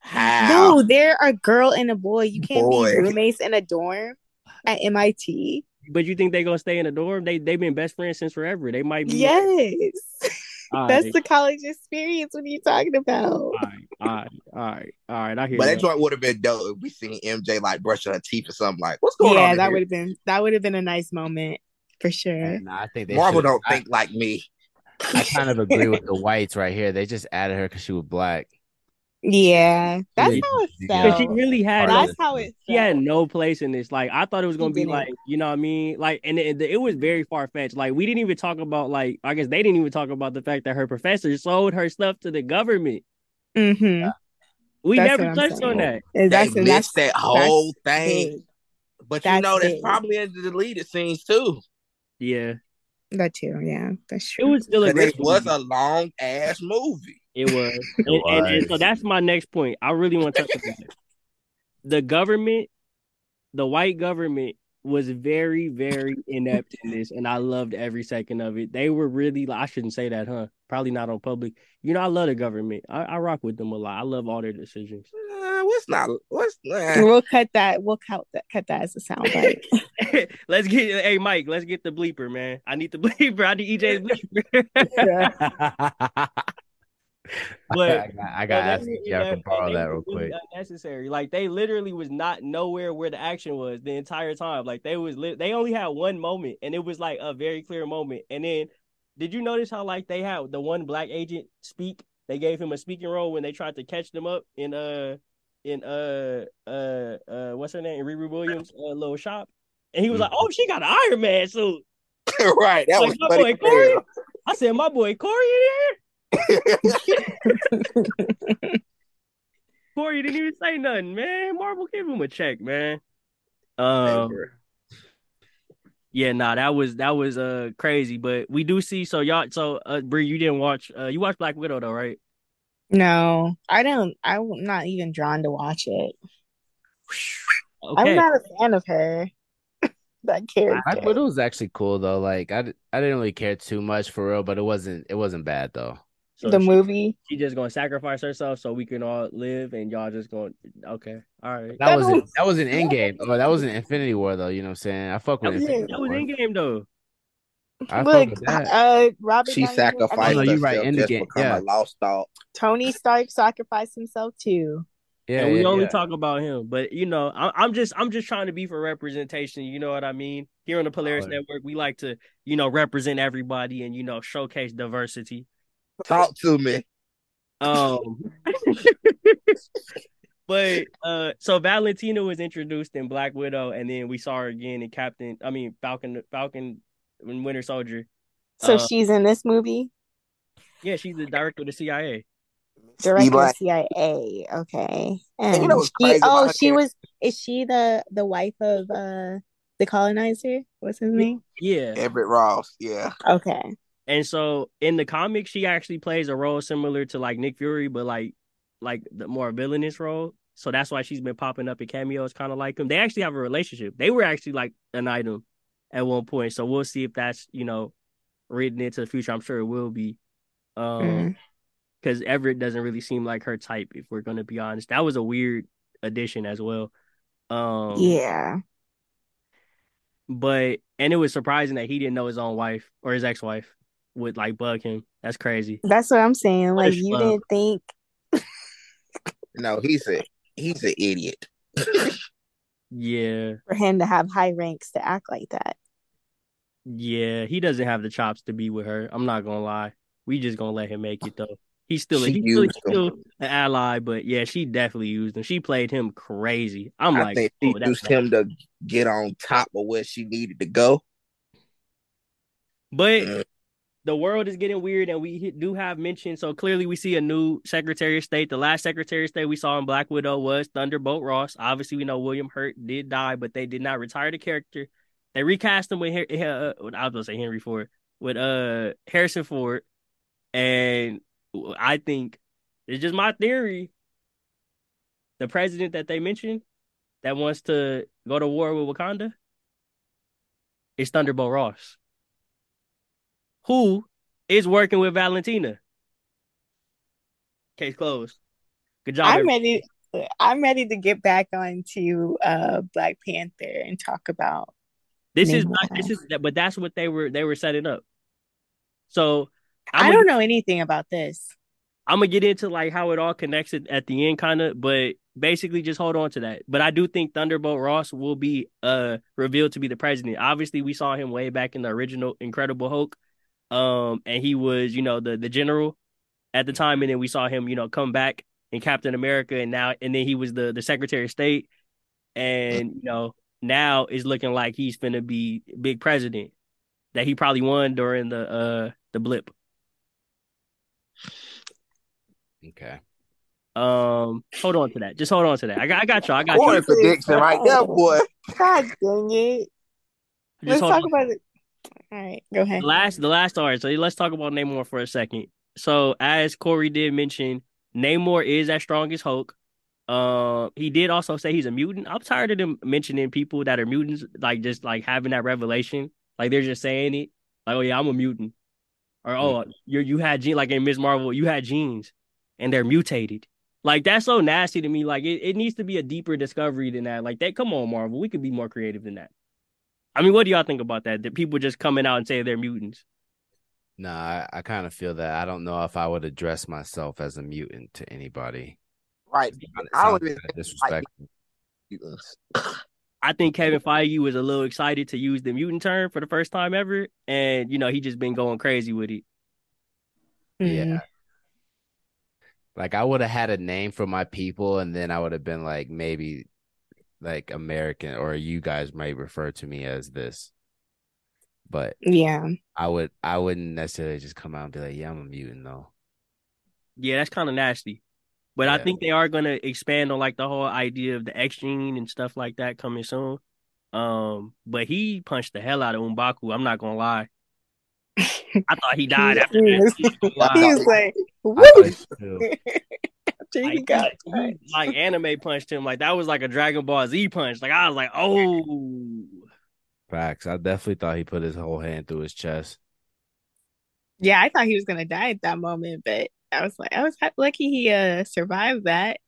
How? No, they're a girl and a boy. You can't Boy. be roommates in a dorm at MIT. But you think they're gonna stay in the dorm? They they've been best friends since forever. They might be. Yes, All that's right, the college experience. What are you talking about? all right, all right, all right, all right. I hear But that that. joint would have been dope if we seen MJ like brushing her teeth or something like, what's going Yeah, on? Yeah, that would have been that would have been a nice moment for sure. and I think they Marvel should've- don't I- think like me. I kind of agree with the whites right here. They just added her because she was black. Yeah, that's Yeah. how it felt. Because she really had Part no, That's how it Felt. she had no place in this. Like I thought it was gonna She be didn't. like, you know what I mean? Like, and it, it was very far fetched. Like we didn't even talk about like I guess they didn't even talk about the fact that her professor sold her stuff to the government. Mm-hmm. We That's never touched on that. They That's missed that's that whole thing. big. But you That's know, that's big. probably in the deleted scenes too. Yeah, That too. Yeah, that's true. it was still a great. this was a long ass movie. It was. and, and- and so that's my next point. I really want to touch on that. The government, the white government, was very, very inept in this, and I loved every second of it. They were really. I shouldn't say that, huh? Probably not on public. You know, I love the government. I, I rock with them a lot. I love all their decisions. Uh, what's not? What's uh, We'll cut that. We'll cut that. Cut that as a soundbite. let's get. Hey, Mike. Let's get the bleeper, man. I need the bleeper. I need EJ's bleeper. But I got, I got to ask were y'all can borrow that real quick. Unnecessary. Like they literally was not nowhere where the action was the entire time. Like they was lit. They only had one moment, and it was like a very clear moment. And then, did you notice how like they had the one black agent speak? They gave him a speaking role when they tried to catch them up in uh in uh uh uh what's her name Riri Williams uh, little shop, and he was like, "Oh, she got an Iron Man suit." right? That Like was my boy Corey. I said, "My boy Corey in here." Corey didn't even say nothing, man. Marvel, give him a check, man. Um, yeah, nah, that was that was uh crazy, but we do see. So y'all, so uh, Bree, you didn't watch. Uh, you watched Black Widow though, right? no, I don't. I'm not even drawn to watch it. Okay. I'm not a fan of her. that character. Black Widow was actually cool though. Like I, I didn't really care too much for real, but it wasn't it wasn't bad though. So the she, movie. she just gonna sacrifice herself so we can all live, and y'all just going. Okay, all right. That That was an, was- that was an Endgame. Oh, that was an Infinity War though. You know what I'm saying? I fuck with That was, Infinity that was War. in game though. I Look, uh, Robert. She Downey Jr. I sacrificed mean, no, herself you're right, in the game, become yeah. a lost dog. Tony Stark sacrificed himself too. Yeah, and we yeah, only yeah. talk about him. But you know, I, I'm just I'm just trying to be for representation. You know what I mean? Here on the Polaris Oh, yeah. Network, we like to you know represent everybody and you know showcase diversity. Talk to me. Um, but uh, so Valentina was introduced in Black Widow, and then we saw her again in Captain. I mean Falcon, Falcon, and Winter Soldier. So Uh, she's in this movie. Yeah, she's the director of the CIA. Director of Black. CIA. Okay. And And you know what's she, crazy about oh, she character? was. Is she the the wife of uh the colonizer? What's his name? Yeah, Everett Ross. Yeah. Okay. And so in the comics, she actually plays a role similar to like Nick Fury, but like like the more villainous role. So that's why she's been popping up in cameos, kind of like him. They actually have a relationship. They were actually like an item at one point. So we'll see if that's you know written into the future. I'm sure it will be. Um, because mm. Everett doesn't really seem like her type. If we're gonna be honest, that was a weird addition as well. Um, yeah. But and it was surprising that he didn't know his own wife or his ex wife would like bug him. That's crazy. That's what I'm saying. Like you didn't think. no, he's a he's an idiot. yeah. For him to have high ranks to act like that. Yeah, he doesn't have the chops to be with her. I'm not gonna lie. We just gonna let him make it though. He's still, a, he's still, he's still an ally, but yeah, she definitely used him. She played him crazy. I'm I like, think she oh, used him to get on top of where she needed to go. But mm. The world is getting weird, and we do have mentioned. So clearly, we see a new Secretary of State. The last Secretary of State we saw in Black Widow was Thunderbolt Ross. Obviously, we know William Hurt did die, but they did not retire the character. They recast him with uh, I was going to say Henry Ford with uh Harrison Ford, and I think it's just my theory. The president that they mentioned that wants to go to war with Wakanda is Thunderbolt Ross, who is working with Valentina. Case closed. Good job. I'm ready. I'm ready to get back onto uh Black Panther and talk about. This is not. This is. But that's what they were. They were setting up. So I'm I do not know anything about this. I'm gonna get into like how it all connects at the end, kind of, but basically just hold on to that. But I do think Thunderbolt Ross will be uh revealed to be the president. Obviously, we saw him way back in the original Incredible Hulk, um, and he was you know the the general at the time, and then we saw him you know come back in Captain America, and now and then he was the the Secretary of State, and you know now is looking like he's gonna be big president that he probably won during the uh the blip. Okay. Um, hold on to that. Just hold on to that. I got, I got you. I got boy, you. prediction right there, boy. God dang it. Just let's talk on. about it. All right, go ahead. The last, the last. All right, so let's talk about Namor for a second. So, as Corey did mention, Namor is as strong as Hulk. Uh, he did also say he's a mutant. I'm tired of them mentioning people that are mutants, like just like having that revelation, like they're just saying it, like, "Oh yeah, I'm a mutant," or "Oh, you you had gene," like in Ms. Marvel, you had genes and they're mutated. Like that's so nasty to me. Like it, it needs to be a deeper discovery than that. Like that, come on, Marvel. We could be more creative than that. I mean, what do y'all think about that? That people just coming out and say they're mutants. No, I, I kind of feel that. I don't know if I would address myself as a mutant to anybody. Right. I would be disrespectful. I think Kevin Feige was a little excited to use the mutant term for the first time ever, and you know he just been going crazy with it. Yeah, mm-hmm. Like I would have had a name for my people, and then I would have been like maybe like American, or you guys might refer to me as this. But yeah, I would I wouldn't necessarily just come out and be like, yeah, I'm a mutant though. Yeah, that's kind of nasty. But yeah. I think they are gonna expand on like the whole idea of the X gene and stuff like that coming soon. Um, but he punched the hell out of M'Baku. I'm not gonna lie. I thought he died after that. He was like, Woo! after he got he, like anime punched him. Like that was like a Dragon Ball Z punch. Like I was like, oh. Facts. I definitely thought he put his whole hand through his chest. Yeah, I thought he was gonna die at that moment, but I was like, I was lucky he uh survived that.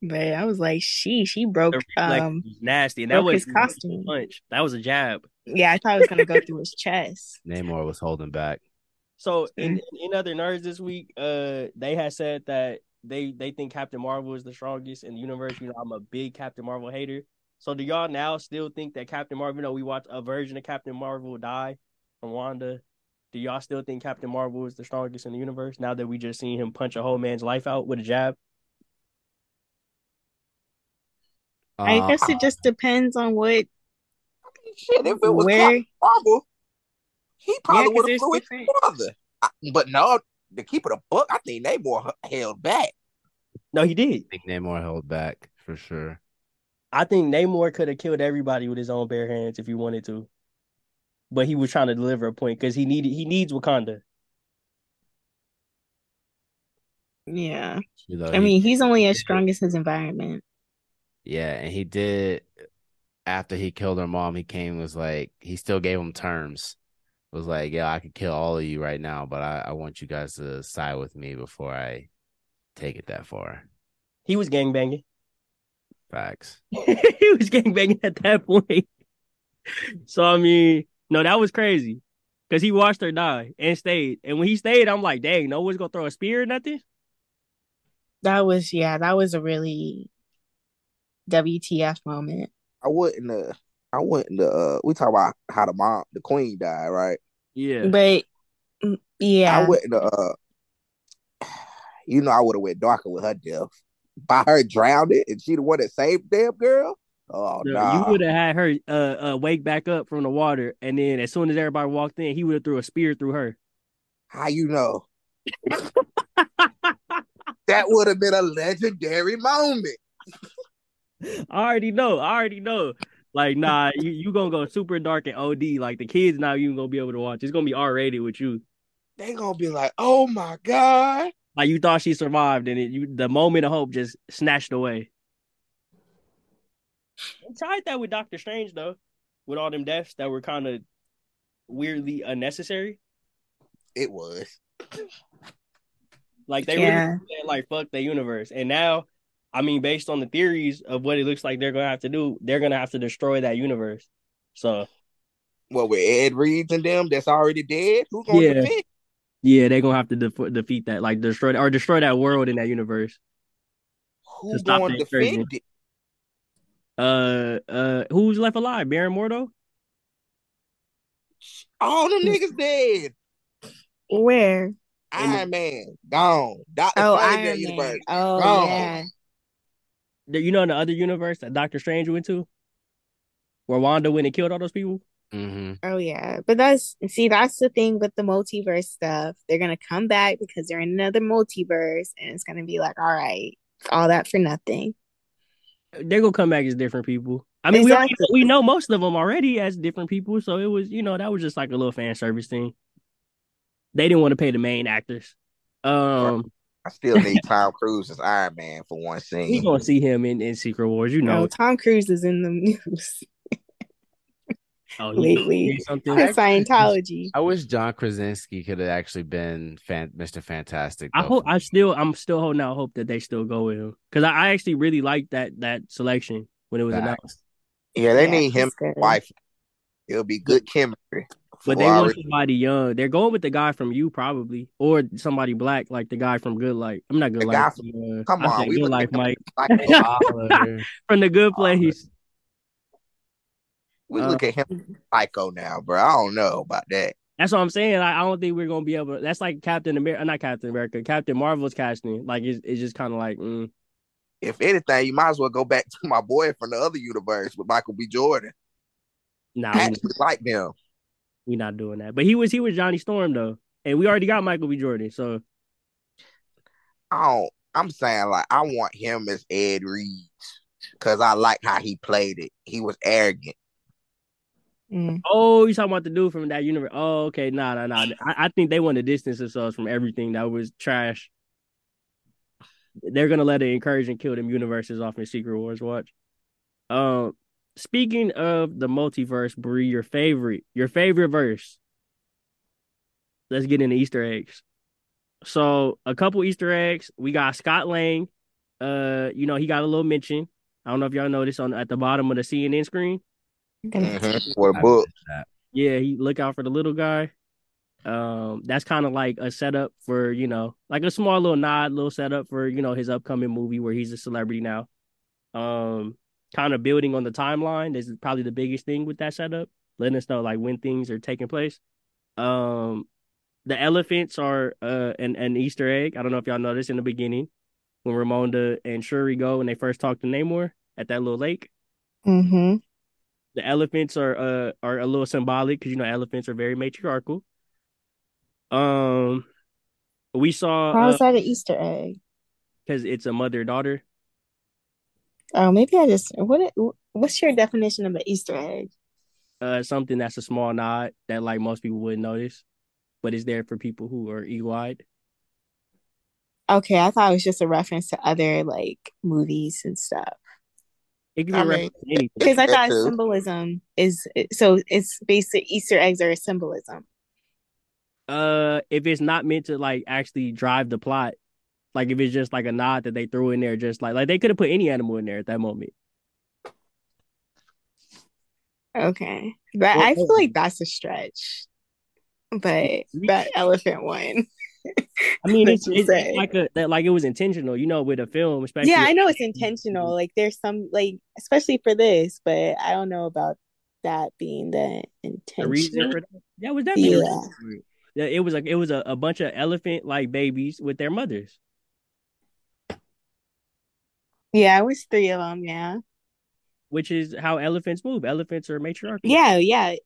But I was like, she she broke um nasty, and that was his costume punch. That was a jab. Yeah, I thought it was gonna go through his chest. Namor was holding back. So in in other nerds this week, uh, they had said that they they think Captain Marvel is the strongest in the universe. You know, I'm a big Captain Marvel hater. So do y'all now still think that Captain Marvel? You know, we watched a version of Captain Marvel die from Wanda. Do y'all still think Captain Marvel is the strongest in the universe now that we just seen him punch a whole man's life out with a jab? I guess it uh, just depends on what shit, if it was Where... Marvel, he probably yeah, would have flew his brother. But no, to keep it a book, I think Namor held back. No, he did. I think Namor held back for sure. I think Namor could have killed everybody with his own bare hands if he wanted to, but he was trying to deliver a point because he needed he needs Wakanda. Yeah, you know, I mean he's only as strong as his environment. Yeah, and he did after he killed her mom, he came was like he still gave him terms. Was like, "Yeah, I could kill all of you right now, but I, I want you guys to side with me before I take it that far." He was gang banging. Facts. he was gang banging at that point. So I mean, no, that was crazy. Cause he watched her die and stayed. And when he stayed, I'm like, dang, no one's gonna throw a spear or nothing. That was yeah, that was a really WTF moment. I wouldn't. Uh, I went to Uh, we talk about how the mom, the queen, died, right? Yeah. But mm, yeah, I wouldn't. Uh, you know, I would have went darker with her death. By her drowning, and she the one that saved the damn girl. Oh no, No, nah. You would have had her uh, uh wake back up from the water, and then as soon as everybody walked in, he would have threw a spear through her. How you know? that would have been a legendary moment. I already know. I already know. Like, nah, you you gonna go super dark and OD. Like the kids not even gonna be able to watch. It's gonna be R rated with you. They gonna be like, "Oh my god!" Like you thought she survived, and it you the moment of hope just snatched away. I tried that with Doctor Strange though, with all them deaths that were kind of weirdly unnecessary. It was. Like they Yeah. really said, like fuck the universe, and now, I mean, based on the theories of what it looks like they're gonna have to do, they're gonna have to destroy that universe. So What with Ed Reeves and them that's already dead? Who gonna Yeah. defend? yeah, they're gonna have to def- defeat that, like destroy or destroy that world in that universe. Who To gonna the defend it? Uh, uh, who's left alive? Baron Mordo. All the niggas dead. where? Iron Man gone. Doctor Oh, Strange Iron Man. universe. Oh Gone. yeah. The- You know, in the other universe that Doctor Strange went to, where Wanda went and killed all those people. Mm-hmm. Oh yeah, but that's see that's the thing with the multiverse stuff. They're gonna come back because they're in another multiverse, and it's gonna be like, all right, all that for nothing. They're gonna come back as different people. I mean, we already, we know most of them already as different people, so it was you know that was just like a little fan service thing. They didn't want to pay the main actors. Um, I still need Tom Cruise as Iron Man for one we scene. gonna see him in, in Secret Wars, you No, know. Tom Cruise is in the news. Oh, lately. something. Scientology. I wish John Krasinski could have actually been fan- Mr. Fantastic. I hope I me. still I'm still holding out hope that they still go with him because I, I actually really liked that that selection when it was announced. Yeah, they Yeah, need him, wife. It'll be good chemistry. But they want somebody young. They're going with the guy from you probably, or somebody black like the guy from Good Life. I'm not Good The Life. guy uh, come I on, we Good look Life, Mike from the Good Place. we Uh, look at him psycho now, bro. I don't know about that. That's what I'm saying. I, I don't think we're gonna be able. That's like Captain America, not Captain America, Captain Marvel's casting. Like it's, it's just kind of like mm, If anything, you might as well go back to my boy from the other universe with Michael B. Jordan. nah, I actually like them. We not doing that. But he was he was Johnny Storm though, and we already got Michael B. Jordan. So I don't. I'm saying like I want him as Ed Reed because I like how he played it. He was arrogant. Mm. Oh, you talking about the dude from that universe? Oh, okay. Nah, nah, nah. I, I think they want to distance themselves from everything that was trash. They're gonna let it encourage and kill them universes off in Secret Wars. Watch. Um, speaking of the multiverse, Bree, your favorite, your favorite verse. Let's get into Easter eggs. So a couple Easter eggs. We got Scott Lang. Uh, you know he got a little mention. I don't know if y'all noticed on at the bottom of the CNN screen. Mhm. For the book, Yeah, he look out for the little guy. Um, that's kind of like a setup for you know, like a small little nod, little setup for you know his upcoming movie where he's a celebrity now. Um, kind of building on the timeline. Is probably the biggest thing with that setup, letting us know like when things are taking place. Um, the elephants are uh an, an Easter egg. I don't know if y'all noticed in the beginning when Ramonda and Shuri go and they first talk to Namor at that little lake Mm-hmm. the elephants are uh are a little symbolic because you know elephants are very matriarchal. Um, we saw How is uh, that an Easter egg? because it's a mother daughter. Oh, maybe I just what? What's your definition of an Easter egg? Uh, something that's a small nod that like most people wouldn't notice, but is there for people who are eagle eyed. Okay, I thought it was just a reference to other like movies and stuff. It can be I a mean, to anything. Because I thought too. symbolism is so it's basic Easter eggs are a symbolism. Uh, if it's not meant to like actually drive the plot, like if it's just like a nod that they threw in there, just like like they could have put any animal in there at that moment. Okay, but Well, I feel like um, that's a stretch. But that elephant one. I mean, it's, That it's, it's like a that like it was intentional, you know, with a film, especially. Yeah, I know it's intentional. Like there's some like especially for this, but I don't know about that being the The reason intention. for that, that was. Yeah. reason it. Yeah, it was like it was a, a bunch of elephant like babies with their mothers, Yeah, it was three of them. Yeah, which is how elephants move. Elephants are matriarchal. yeah, yeah.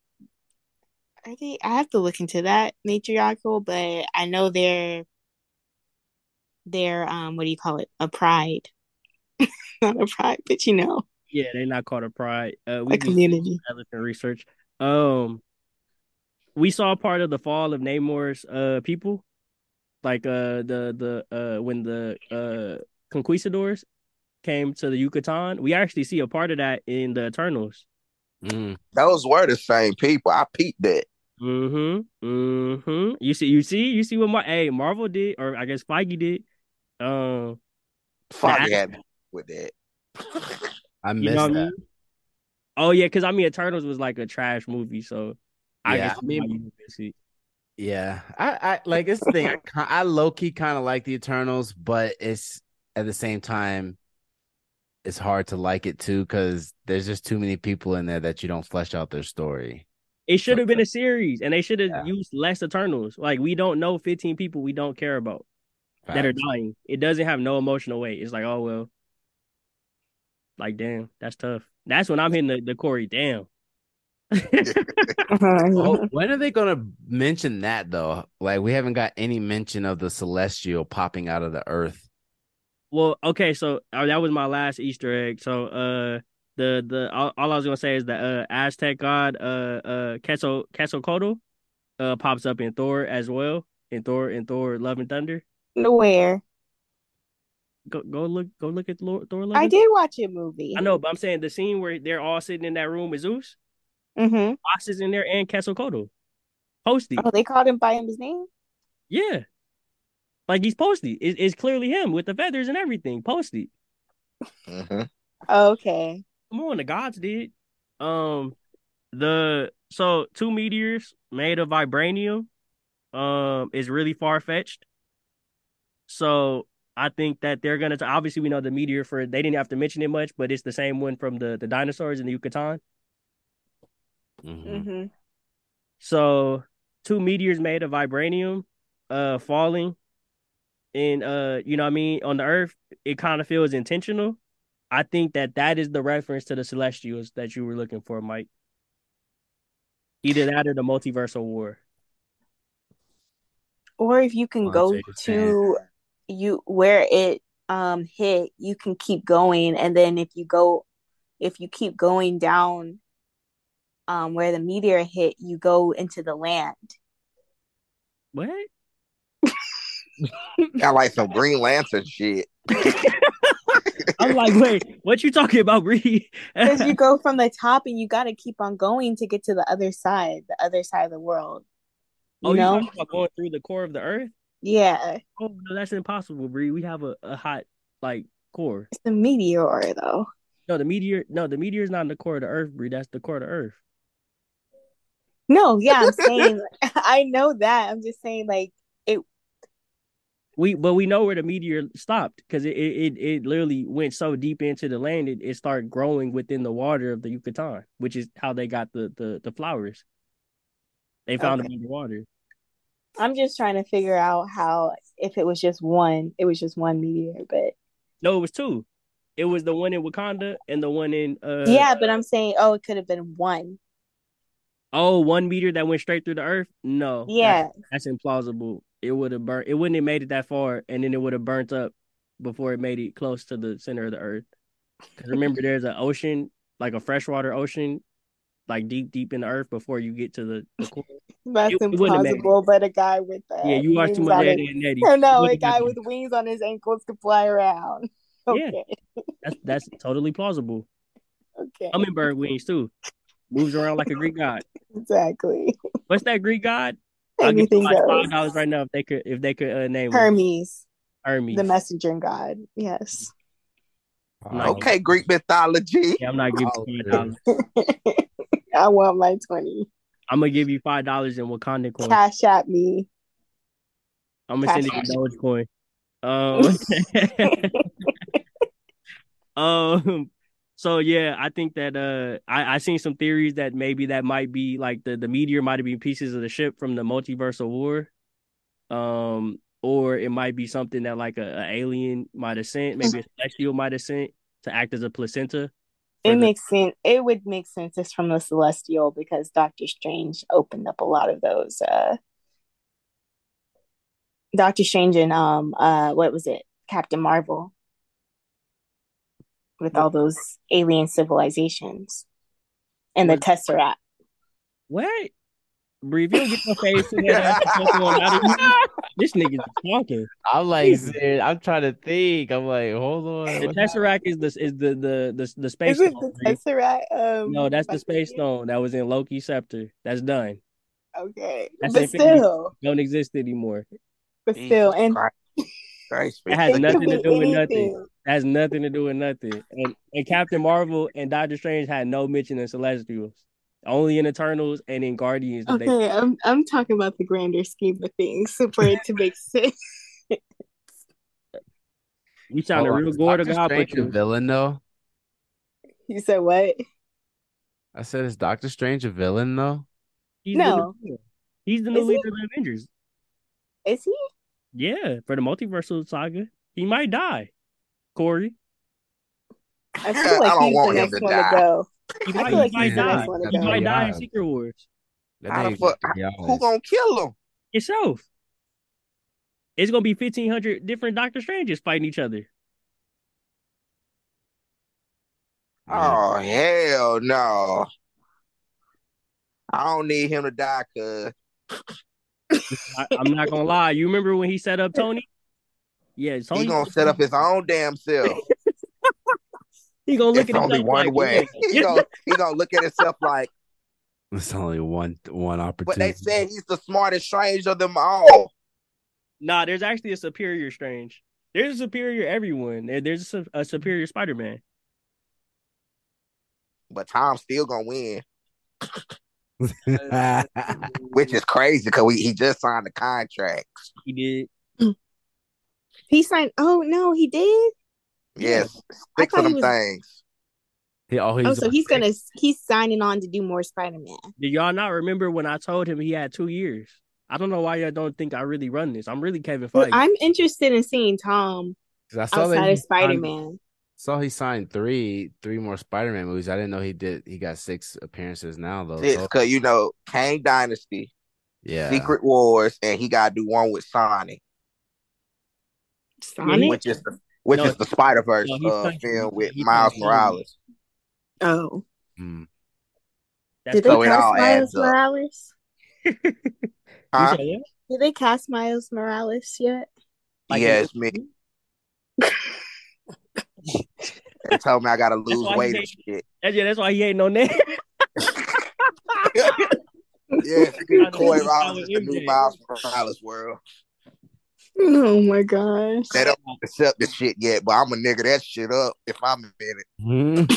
I think I have to look into that matriarchal, but I know they're they're um what do you call it? A pride, not a pride, but you know, yeah, they're not called a pride. Uh, we a community. elephant research. Um, we saw part of the fall of Namor's uh people, like uh the the uh when the uh conquistadors came to the Yucatan. We actually see a part of that in the Eternals. Mm. Those were the same people. I peeped that. Mm-hmm. Mm-hmm. You see, you see, you see what my hey Marvel did, or I guess Feige did. Um, Fuck Nah. had with that. I you missed know what I that. mean? Oh yeah, because I mean Eternals was like a trash movie, so I Yeah, guess I mean- why you miss it. Yeah, I, I like this thing. I, I low key kind of like the Eternals, but it's at the same time, it's hard to like it too because there's just too many people in there that you don't flesh out their story. It should have been a series, and they should have Yeah. used less Eternals. Like we don't know 15 people we don't care about that are dying. It doesn't have no emotional weight. It's like, oh well. Like damn, that's tough. That's when I'm hitting the, the Corey. Damn. Oh, when are they gonna mention that though? Like we haven't got any mention of the celestial popping out of the earth. Well, okay, so uh, that was my last Easter egg. So, uh, the the all, all I was gonna say is that uh Aztec god uh uh Quetzal Quetzalcoatl uh pops up in Thor as well in Thor in Thor Love and Thunder. Where Go go look go look at Thor Love. I did watch a movie. I know, but I'm saying the scene where they're all sitting in that room with Zeus, Mm-hmm. Fox is in there and Quetzalcoatl. Posty, Oh, they called him by his name. yeah, like he's Posty. It, it's clearly him with the feathers and everything. Posty. hmm Okay. Come on, the gods did. Um, the so two meteors made of vibranium, um, is really far fetched. So I think that they're gonna. obviously, we know the meteor for they didn't have to mention it much, but it's the same one from the the dinosaurs in the Yucatan. Mhm. Mm-hmm. So two meteors made of vibranium, uh, falling, and uh, you know what I mean on the Earth. It kind of feels intentional. I think that that is the reference to the Celestials that you were looking for, Mike. Either that or the multiversal war. Or if you can On go to you where it um hit, you can keep going, and then if you go, if you keep going down, um, where the meteor hit, you go into the land. What? Got like some Green Lantern shit. I'm like, wait, what you talking about, Bree? Because you go from the top and you got to keep on going to get to the other side, the other side of the world. You oh, you know? talking about going through the core of the Earth? Yeah, Oh no, that's impossible, Bree. We have a, a hot like core. it's a meteor though. No, the meteor. No, the meteor is not in the core of the Earth, Bree. That's the core of the Earth. No, yeah, I'm saying I know that. I'm just saying like We but we know where the meteor stopped because it, it it it literally went so deep into the land it, it started growing within the water of the Yucatan, which is how they got the the, the flowers. They found Okay. them underwater. I'm just trying to figure out how if it was just one, it was just one meteor, but No, it was two. It was the one in Wakanda and the one in uh yeah, but I'm saying oh, it could have been one. oh one meteor that went straight through the earth. No, Yeah, that's, that's implausible. It would have burnt. It wouldn't have made it that far, and then it would have burnt up before it made it close to the center of the earth. Because remember, there's an ocean, like a freshwater ocean, like deep, deep in the earth before you get to the, the core. that's It- it wouldn't have made it. impossible. But a guy with that, Yeah, you watch too much Eddie and Eddie. Know a guy with wings on his ankles could fly around. Yeah. Okay, That's that's totally plausible. okay, Hummingbird wings too, moves around like a Greek god. exactly. What's that Greek god? I'll give you like goes. five dollars right now if they could if they could uh, name him. Hermes, Hermes. the messenger god. Yes. Nice. Okay, Greek mythology. Yeah, I'm not giving Oh, you five dollars. I want my 20. I'm gonna give you five dollars in Wakanda coin. Cash at me. I'm gonna send you Cash to Dogecoin. Um, um. So yeah, I think that uh, I I seen some theories that maybe that might be like the the meteor might have been pieces of the ship from the multiversal war, um, or it might be something that like a, a alien might have sent, maybe a celestial might have sent to act as a placenta. It the- makes sense. It would make sense it's from the Celestial because Doctor Strange opened up a lot of those. Uh, Doctor Strange and um, uh, what was it? Captain Marvel, with all those alien civilizations, and the Tesseract. what. Bree, you get your face in there, that's what's going on. this nigga's talking. I'm like, Jesus. I'm trying to think. I'm like, hold on. The Tesseract is the is the the the, the space Is it stone. the Bree. Tesseract? Um, No, that's the like- space stone that was in Loki's scepter. That's done. Okay, That's but Infinity- still, Don't exist anymore. but still, and Christ. It has nothing to be do with nothing. anything. That has nothing to do with nothing. And, and Captain Marvel and Doctor Strange had no mention in Celestials. Only in Eternals and in Guardians. That they, Okay, I'm I'm talking about the grander scheme of things for it to make sense. you sound a oh, real is gore to Doctor God, but Strange a you. villain though. You said what? I said, is Doctor Strange a villain though? He's the No. new, he's the new Is he? leader of the Avengers. Is he? Yeah, for the multiversal saga, he might die. Corey, I I feel like don't he's want the next to one die. to go. he I might, feel like he might die. next He might die in Secret Wars. That How the fuck- Who gonna kill him? Itself. It's gonna be fifteen hundred different Doctor Stranges fighting each other. Oh hell no! I don't need him to die, cuz I, I'm not gonna lie. You remember when he set up Tony? Yeah, Tony. he gonna set up his own damn self. He gonna look It's at only one like, way. yeah. he gonna he gonna look at himself like, It's only one one opportunity. but opportunity. they said he's the smartest strange of them all. Nah, there's actually a superior Strange. There's a superior everyone. There, there's a, a superior Spider Man. But Tom's still gonna win, which is crazy because he just signed the contract. He did. He signed. Oh no, he did. Yes, I six thought of he them was- things. He- oh, he's oh, so he's six. gonna he's signing on to do more Spider Man. Did y'all not remember when I told him he had two years? I don't know why y'all don't think I really run this. I'm really Kevin Well, I'm interested in seeing Tom I saw that outside he of Spider Man. Saw he signed three three more Spider Man movies. I didn't know he did. He got six appearances now though. Six, So- because you know Kang Dynasty, yeah, Secret Wars, and he got to do one with Sonic, Sonic. which is the which No, is the Spider Verse no, uh, film with Miles Morales. Oh, Mm. That's did they So it all cast Miles. Morales? You Huh? Did they cast Miles Morales yet? Like yeah, it's me. They told me I gotta lose weight and shit. That's, yeah, that's why he ain't no name. Yeah, Trying to Corey be Miles is the new Miles Morales world. Oh my gosh. They don't accept this shit yet, but I'm a nigga that shit up if I'm in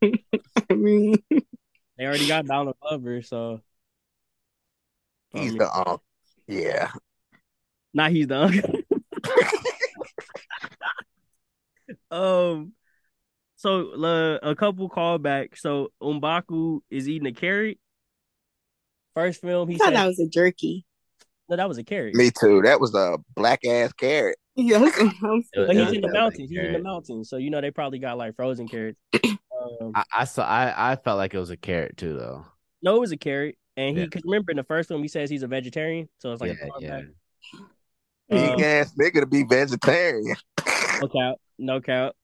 it. I mean, They already got Donald Glover, so I He's mean, the um, yeah. not he's the uncle. um, so uh, a couple callbacks. So M'Baku is eating a carrot. First film, I he thought said that was a jerky. No, that was a carrot. Me too. That was a black ass carrot. Yeah, that's what I'm It was- But he's in the like mountains. He's in the carrot. mountains, so you know they probably got like frozen carrots. Um, I, I saw. I I felt like it was a carrot too, though. no, it was a carrot, and he Yeah. remember in the first one he says he's a vegetarian, so it's like yeah, a yeah. callback. Big Um, ass nigga to be vegetarian. no count, no count.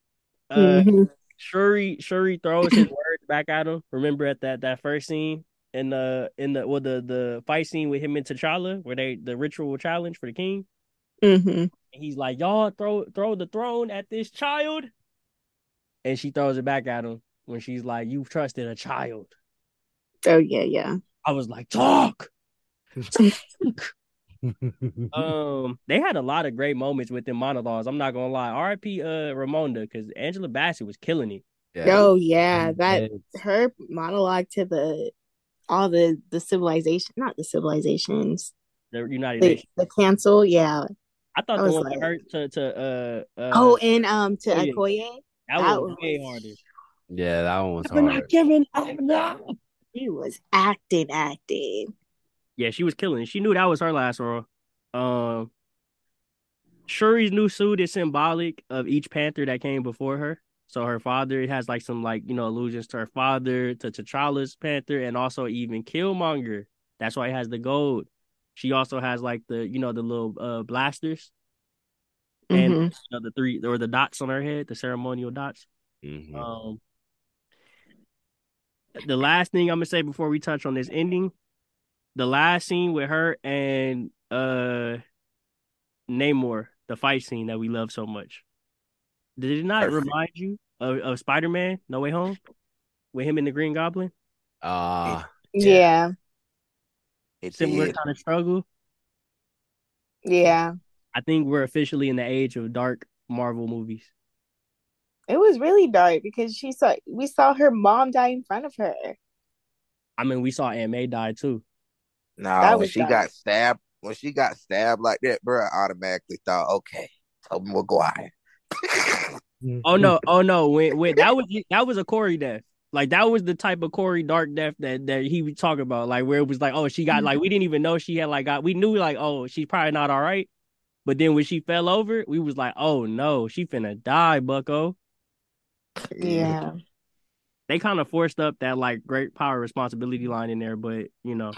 Uh, Mhm. Shuri Shuri throws his words back at him. Remember at that that first scene in the in the well the the fight scene with him and T'Challa where they the ritual challenge for the king. Mhm. He's like, "Y'all throw throw the throne at this child," and she throws it back at him when she's like, "You've trusted a child." Oh yeah, yeah. I was like, "Talk." um, they had a lot of great moments with them monologues. I'm not gonna lie. R.I.P. Uh, Ramonda, because Angela Bassett was killing it. Yeah. Oh yeah, that her monologue to the all the the civilization, not the civilizations, The United the Nations. the cancel. Yeah. I thought I the was one like- with her to to uh, uh oh, and um to Okoye. Okoye, that, that was was- way harder. Yeah, that one was I'm not giving up now. he was acting, acting. Yeah, she was killing. She knew that was her last role. Um, Shuri's new suit is symbolic of each Panther that came before her. So her father has like some like you know allusions to her father, to T'Challa's Panther, and also even Killmonger. That's why he has the gold. She also has like the you know the little uh blasters and Mhm. you know, the three or the dots on her head, the ceremonial dots. Mhm. Um, the last thing I'm gonna say before we touch on this ending, the last scene with her and uh Namor, the fight scene that we love so much. Did it not Perfect. remind you of, of Spider Man No Way Home with him and the Green Goblin? Ah, Yeah. It Similar did. kind of struggle. Yeah. I think we're officially in the age of dark Marvel movies. It was really dark because she saw we saw her mom die in front of her. I mean, we saw Aunt May die too. No, That when she dark. got stabbed, when she got stabbed like that, bro, I automatically thought, okay, Tobey Maguire. Oh no, oh no, when when that was that was a Corey death. Like that was the type of Corey dark death that that he was talking about. Like where it was like, oh, she got like we didn't even know she had like got we knew like oh she's probably not all right, but then when she fell over, we was like, oh no, she finna die, Bucko. Yeah. They kind of forced up that like great power responsibility line in there, but you know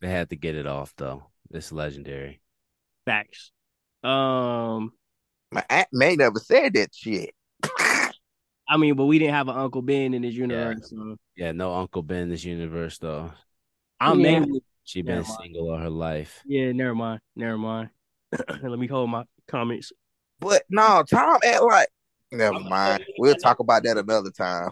they had to get it off though. It's legendary. facts. Um, My aunt May never said that shit. I mean, but we didn't have an Uncle Ben in this universe, so Yeah, no Uncle Ben in this universe though. I'm Yeah. mainly She been mind. single all her life. yeah. Never mind, never mind. Let me hold my comments. But no, Tom act like never mind. We'll talk about that another time.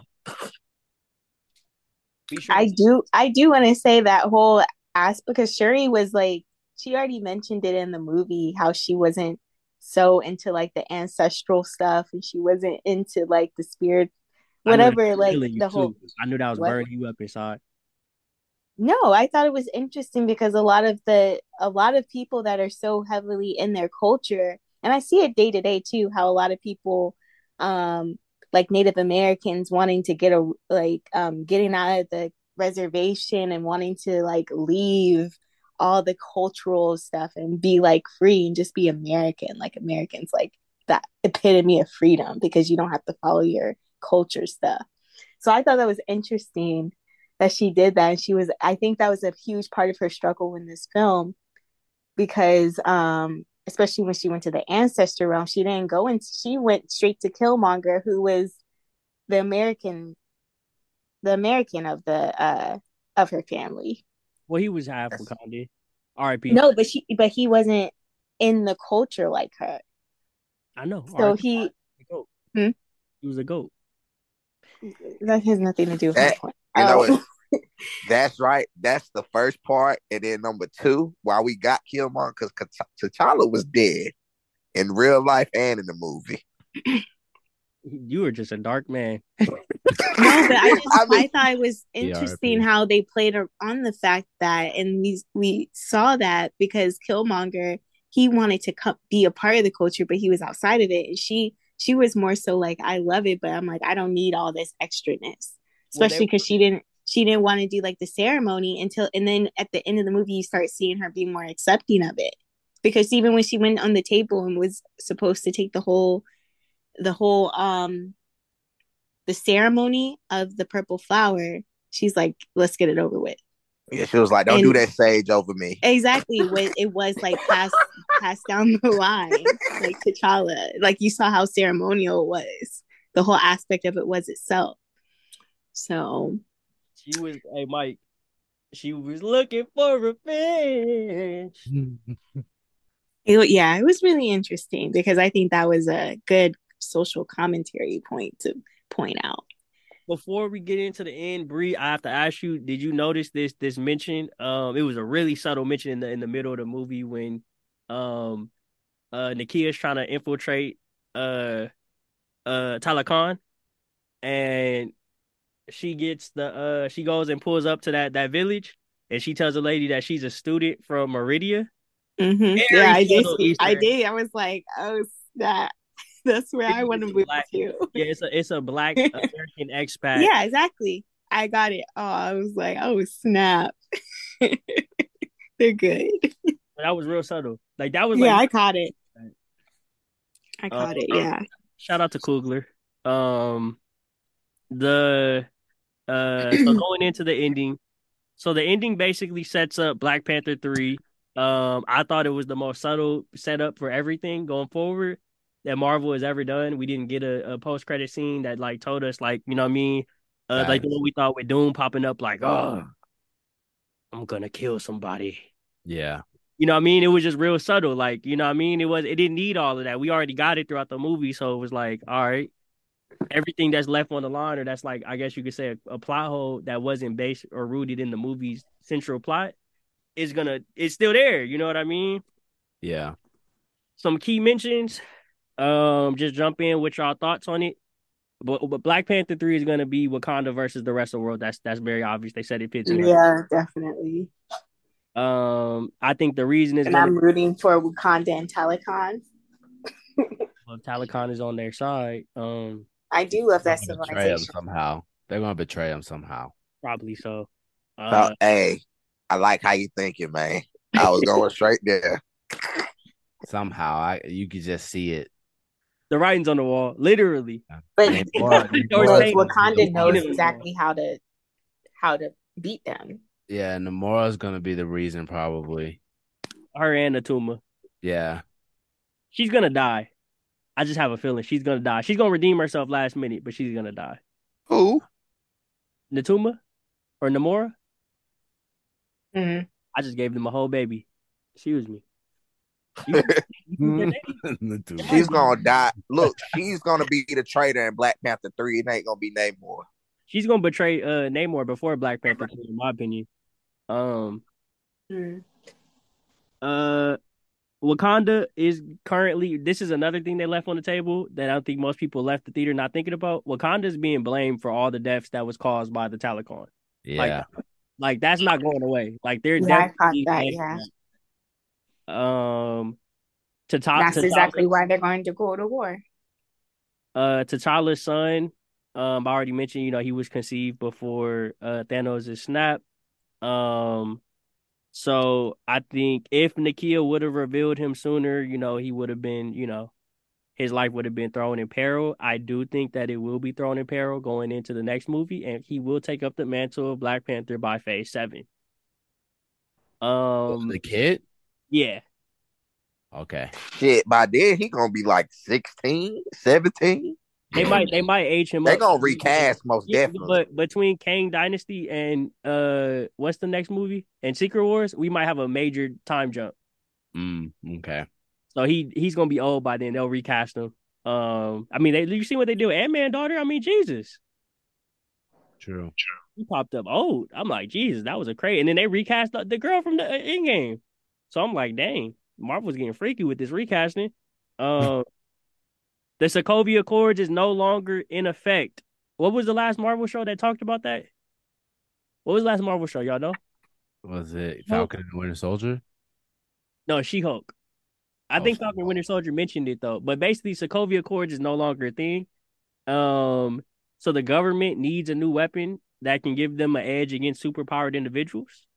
Sure I do I do want to say that whole aspect because Shuri was like she already mentioned it in the movie how she wasn't so into like the ancestral stuff and she wasn't into like the spirit I knew that whatever like the whole too. I knew that was What? burning you up inside. No, I thought it was interesting because a lot of the a lot of people that are so heavily in their culture, and I see it day to day too, how a lot of people um like Native Americans wanting to get a like um getting out of the reservation and wanting to like leave all the cultural stuff and be like free and just be American. Like Americans like that epitome of freedom because you don't have to follow your culture stuff. So I thought that was interesting that she did that and she was i think that was a huge part of her struggle in this film because um especially when she went to the ancestor realm she didn't go and she went straight to killmonger who was the american the american of the uh of her family Well, he was half That's- Wakandi. R.I.P. no but she but he wasn't in the culture like her I know. so R.I.P. he The goat. Hmm? He was a goat. that has nothing to do with That- point You know Oh. what? That's right. That's the first part, and then number two, why we got Killmonger because T'Challa was dead in real life and in the movie. You were just a dark man. No, but I just I I, thought it was ERP. interesting how they played on the fact that, and we we saw that because Killmonger he wanted to come be a part of the culture, but he was outside of it, and she she was more so like I love it, but I'm like I don't need all this extraness, Well, especially they- because she didn't she didn't want to do like the ceremony until, and then at the end of the movie you start seeing her be more accepting of it, because even when she went on the table and was supposed to take the whole the whole um the ceremony of the purple flower, she's like, let's get it over with. Yeah, she was like, "Don't do that sage over me." Exactly what it was like passed passed down the line, like T'Challa. Like you saw how ceremonial it was. The whole aspect of it was itself. So She was, hey Mike. She was looking for revenge. it, yeah, it was really interesting because I think that was a good social commentary point to point out. before we get into the end, Bree, I have to ask you: Did you notice this this mention? Um, it was a really subtle mention in the in the middle of the movie when, um, uh, Nakia's trying to infiltrate uh, uh, Talokan, and she gets the uh, she goes and pulls up to that that village, and she tells a lady that she's a student from Meridia. Mm-hmm. Yeah, I did. I did. I was like, oh snap. That's where I want to move black, to. Yeah, it's a it's a black American expat. Yeah, exactly. I got it. Oh, I was like, oh snap. They're good. But that was real subtle. Like that was like, Yeah, I caught it. I caught uh, it, yeah. Shout out to Coogler. Um the uh so going into the ending. So the ending basically sets up Black Panther 3. Um I thought it was the most subtle setup for everything going forward that Marvel has ever done. We didn't get a, a post credit scene that like told us like you know what I mean, uh, like the one we thought with Doom popping up like oh, I'm gonna kill somebody. Yeah. You know what I mean? It was just real subtle. Like, you know what I mean? It was it didn't need all of that. We already got it throughout the movie. So it was like, all right. Everything that's left on the line, or that's like I guess you could say a, a plot hole that wasn't based or rooted in the movie's central plot is gonna it's still there. You know what I mean? Yeah. Some key mentions. Um, just jump in with your thoughts on it. But but Black Panther three is gonna be Wakanda versus the rest of the world. That's that's very obvious. They said it fits in. Yeah, definitely. Um, I think the reason is, and. I'm rooting for Wakanda and Talokan. well, Talokan is on their side. Um, I do love that civilization. somehow, they're gonna betray him somehow. Probably so. Uh, hey, I like how you thinking, man. I was going straight there. Somehow, I you could just see it the writing's on the wall, literally. But, but Wakanda knows exactly how to how to beat them. Yeah, Namora's gonna be the reason, probably. Her and Natuma. Yeah. She's gonna die. I just have a feeling she's gonna die. She's gonna redeem herself last minute, but she's gonna die. Who? Natuma or Namora? Mm-hmm. I just gave them a whole baby. Excuse me. she's gonna die. Look, she's gonna be the traitor in Black Panther three. It ain't gonna be Namor. She's gonna betray uh Namor before Black Panther 3, in my opinion. Um. Mm. Uh. Wakanda is currently. This is another thing they left on the table that I don't think most people left the theater not thinking about. Wakanda is being blamed for all the deaths that was caused by the Talokan. Yeah. Like, like that's not going away. Like they're yeah, definitely that, yeah. Um, to top. That's exactly why they're going to go to war. Uh, T'Challa's son. Um, I already mentioned. You know, he was conceived before uh Thanos' snap. Um, so I think if Nakia would have revealed him sooner, you know, he would have been, you know, his life would have been thrown in peril. I do think that it will be thrown in peril going into the next movie, and he will take up the mantle of Black Panther by Phase Seven. Um, the kid. Yeah. Okay. Shit, by then he gonna be like 16, 17. They might they might age him they up. gonna recast most yeah, definitely. But between Kang Dynasty and uh what's the next movie? And Secret Wars, we might have a major time jump. Mm, okay. So he he's gonna be old by then. They'll recast him. Um I mean they you see what they do? Ant Man daughter? I mean Jesus. True. True. He popped up old. I'm like, Jesus, that was a crazy. And then they recast the, the girl from the in game. So I'm like, dang, Marvel's getting freaky with this recasting. Uh, the Sokovia Accords is no longer in effect. What was the last Marvel show that talked about that? What was the last Marvel show? Y'all know? Was it Falcon and Winter Soldier? No, She Hulk. I oh, think Falcon and Winter Soldier mentioned it though. But basically, Sokovia Accords is no longer a thing. Um, so the government needs a new weapon that can give them an edge against superpowered individuals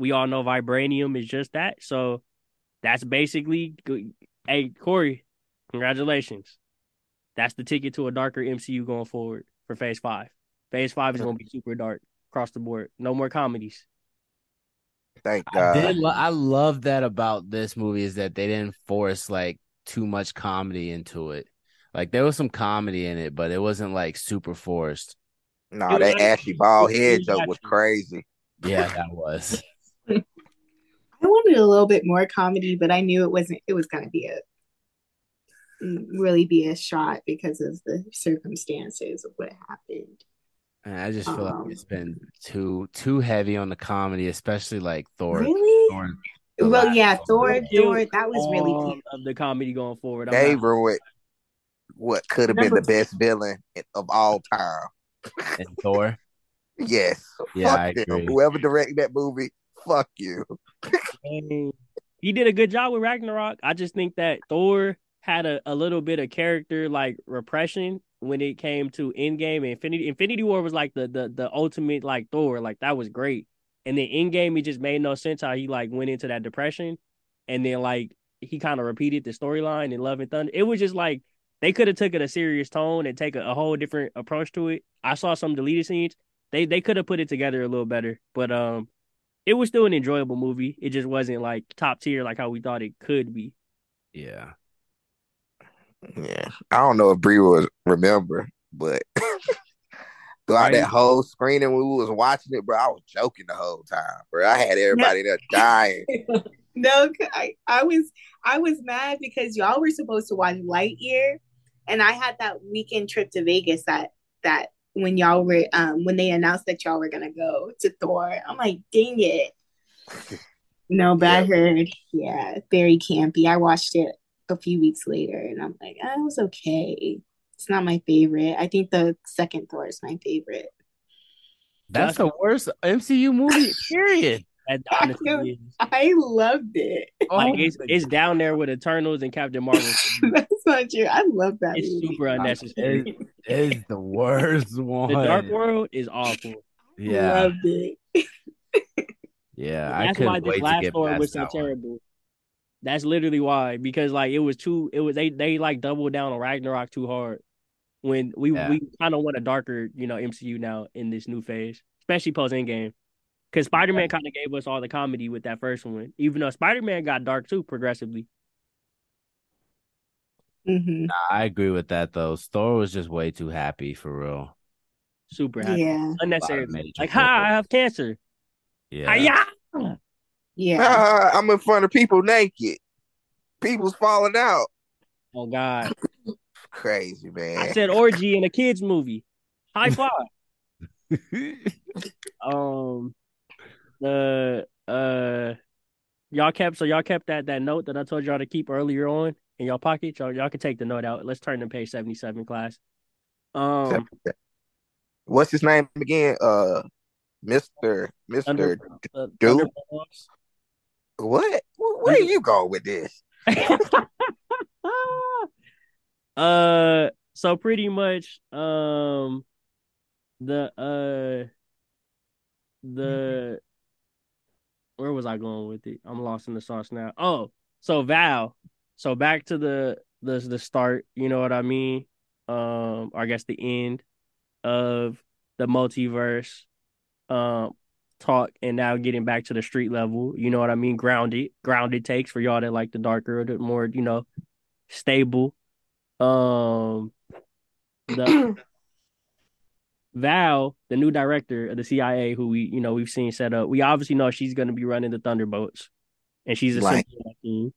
we all know vibranium is just that. So that's basically, hey Corey, congratulations. That's the ticket to a darker MCU going forward for Phase Five. Phase Five is going to be super dark across the board. No more comedies. Thank God. I, did, I love that about this movie is that they didn't force like too much comedy into it. Like there was some comedy in it, but it wasn't like super forced. No, nah, that Ashy bald head joke was crazy. Yeah, that was. I wanted a little bit more comedy, but I knew it wasn't. It was going to be a really be a shot because of the circumstances of what happened. I just feel Um, like it's been too too heavy on the comedy, especially like Thor. Really? Thor Well, last yeah, one. Thor. Thor. That was really all cute. of the comedy going forward. I'm They not- ruined what could have been the best villain of all time. and Thor. Yes. Yeah, fuck I agree. Whoever directed that movie, fuck you. He did a good job with Ragnarok. I just think that Thor had a, a little bit of character like repression when it came to Endgame and Infinity. Infinity War was like the the the ultimate like Thor, like that was great. And then Endgame, it just made no sense how he like went into that depression, and then like he kind of repeated the storyline in Love and Thunder. It was just like they could have took it a serious tone and take a, a whole different approach to it. I saw some deleted scenes. They they could have put it together a little better, but um, it was still an enjoyable movie. It just wasn't like top tier like how we thought it could be. Yeah. Yeah. I don't know if Bree was remember, but throughout Right. that whole screening when we was watching it, bro, I was joking the whole time, bro. I had everybody there dying. No, I, I was I was mad because y'all were supposed to watch Lightyear, and I had that weekend trip to Vegas that that when y'all were um when they announced that y'all were gonna go to Thor. I'm like, dang it. No, but I heard, yeah, very campy. I watched it a few weeks later, and I'm like, oh, it was okay. It's not my favorite. I think the second Thor is my favorite. That's the worst MCU movie, period. That I honestly know. is. I loved it. Like Oh it's it's down there with Eternals and Captain Marvel. That's not true. I love that It's movie. super unnecessary. It is the worst one. The Dark World is awful. Yeah. Loved it. Yeah. I That's couldn't why wait this to last get was so that one. terrible. That's literally why. Because like it was too it was they they like doubled down on Ragnarok too hard. When we Yeah. we kind of want a darker, you know, MCU now in this new phase, especially post Endgame. Because Spider Man kind of gave us all the comedy with that first one, even though Spider Man got dark too progressively. hmm Nah, I agree with that though. Thor was just way too happy for real. Super happy, Yeah. unnecessary. Like, ha, I have cancer. Yeah. Hi-ya! Yeah. Ah, I'm in front of people naked. People's falling out. Oh God, Crazy, man. I said orgy in a kids movie. High five. um the uh y'all kept so y'all kept that that note that I told y'all to keep earlier on in y'all pocket. Y'all y'all can take the note out. Let's turn to page seventy seven class. Um What's his name again? Uh, Mister Mister. Thunder, uh, Dude. Thunderbolts. What? Where are you going with this? uh so pretty much um the uh the where was I going with it? I'm lost in the sauce now. Oh, so Val. So back to the the the start, you know what I mean? Um or I guess the end of the multiverse um talk and now getting back to the street level, you know what I mean? Grounded, grounded takes for y'all that like the darker, the more, you know, stable. Um the Val, the new director of the CIA, who we you know we've seen set up, we obviously know she's going to be running the Thunderbolts, and she's a Right. symbol of that team.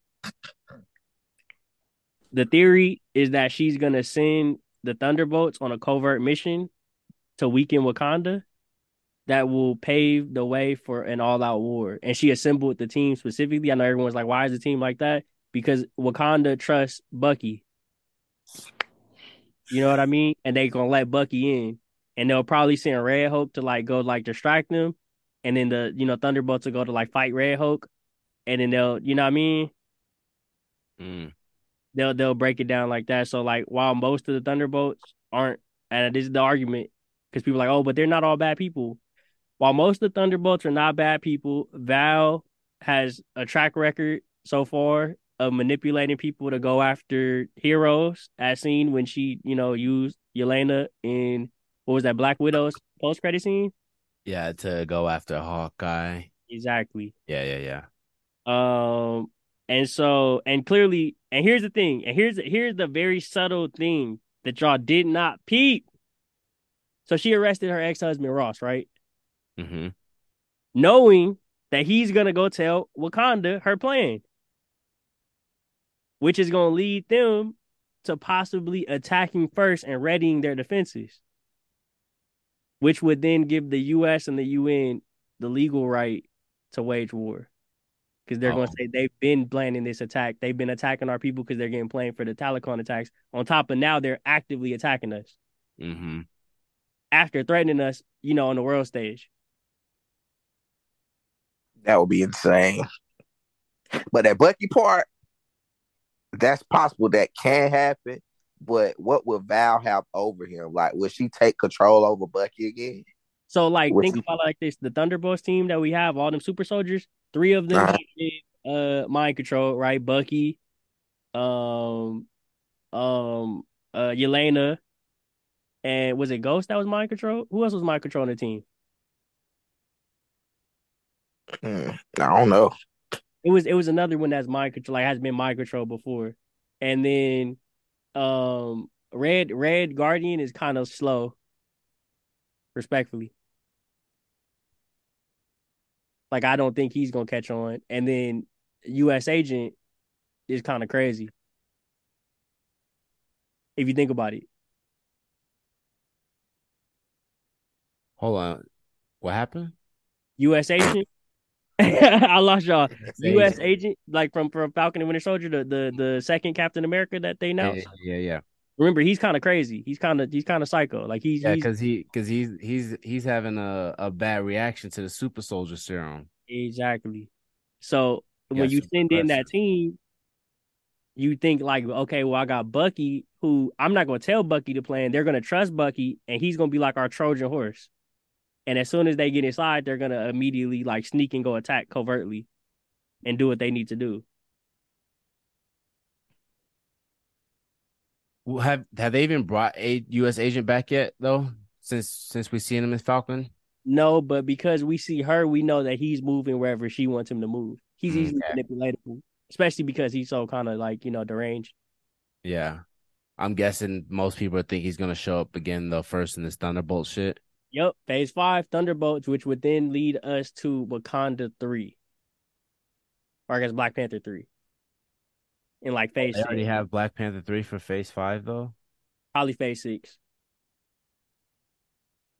The theory is that she's going to send the Thunderbolts on a covert mission to weaken Wakanda, that will pave the way for an all-out war. And she assembled the team specifically. I know everyone's like, "Why is the team like that?" Because Wakanda trusts Bucky. You know what I mean? And they gonna let Bucky in, and they'll probably send Red Hulk to like go like distract them, and then the you know Thunderbolts will go to like fight Red Hulk, and then they'll you know what I mean Mm. they'll they'll break it down like that. So like while most of the Thunderbolts aren't, and this is the argument because people are like, oh, but they're not all bad people. While most of the Thunderbolts are not bad people, Val has a track record so far of manipulating people to go after heroes, as seen when she, you know, used Yelena in what was that Black Widow's post credit scene? Yeah, to go after Hawkeye. Exactly. Yeah, yeah, yeah. Um, and so, and clearly, and here's the thing, and here's here's the very subtle thing that y'all did not peep. So she arrested her ex husband Ross, right? Mm-hmm. Knowing that he's gonna go tell Wakanda her plan, which is gonna lead them to possibly attacking first and readying their defenses. Which would then give the U.S. and the UN the legal right to wage war. Because they're going Oh. to say they've been planning this attack. They've been attacking our people because they're getting blamed for the Talokan attacks. On top of now, they're actively attacking us Mm-hmm. after threatening us, you know, on the world stage. That would be insane. But that Bucky part, that's possible. That can happen. But what would Val have over him? Like, would she take control over Bucky again? So, like, think he- about like this: the Thunderbolts team that we have, all them super soldiers, three of them Uh-huh. uh mind control, right? Bucky, um, um, uh, Yelena, and was it Ghost that was mind control? Who else was mind control on the team? Hmm, I don't know. It was it was another one that's mind control, like has been mind control before, and then, um, Red Red Guardian is kind of slow, respectfully. Like I don't think he's gonna catch on, and then U.S. Agent is kind of crazy. If you think about it, Hold on. What happened? U.S. Agent. I lost y'all. U.S. Agent, like from from Falcon and Winter Soldier, the the the second Captain America that they Yeah, announced. yeah, yeah. Remember, he's kind of crazy. He's kind of he's kind of psycho. Like he's, Yeah, because he because he's he's he's having a, a bad reaction to the super soldier serum. exactly. So Yeah, when you send in that team, you think like, okay, well, I got Bucky, who I'm not gonna tell Bucky to plan. They're gonna trust Bucky, and he's gonna be like our Trojan horse. And as soon as they get inside, they're gonna immediately like sneak and go attack covertly, and do what they need to do. Well, Have have they even brought a U.S. agent back yet though? Since since we seen him in Falcon. No, but because we see her, we know that he's moving wherever she wants him to move. He's mm, easily Okay. manipulatable, especially because he's so kind of like you know deranged. Yeah, I'm guessing most people think he's gonna show up again though first in this Thunderbolt shit. Yep, Phase Five Thunderbolts, which would then lead us to Wakanda Three, or I guess Black Panther Three. In like Phase They Six, already have Black Panther three for Phase five though. probably Phase Six.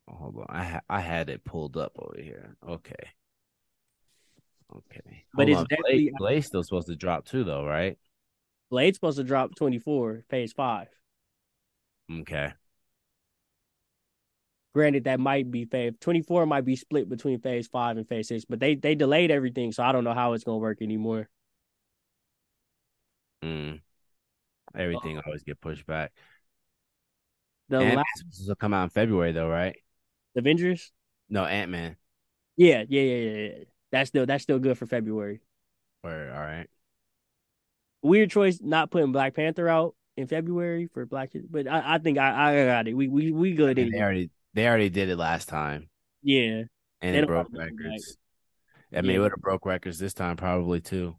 Oh, hold on, I ha- I had it pulled up over here. Okay, okay. But Hold it's on. definitely- Blade, Blade's still supposed to drop too though, right? Blade's supposed to drop twenty four, Phase Five. Okay. Granted, that might be Phase twenty four might be split between Phase Five and Phase Six, but they they delayed everything, so I don't know how it's gonna work anymore. Mm. Everything always get pushed back. The Ant last supposed come out in February though, right? Avengers, No, Ant Man. yeah, yeah, yeah, yeah, yeah. That's still that's still good for February. Or all right. Weird choice not putting Black Panther out in February for Black, but I, I think I, I got it. We we we good. And they anyway. already they already did it last time, Yeah, and it broke have to come back. records. I mean, it would have broke records this time probably too.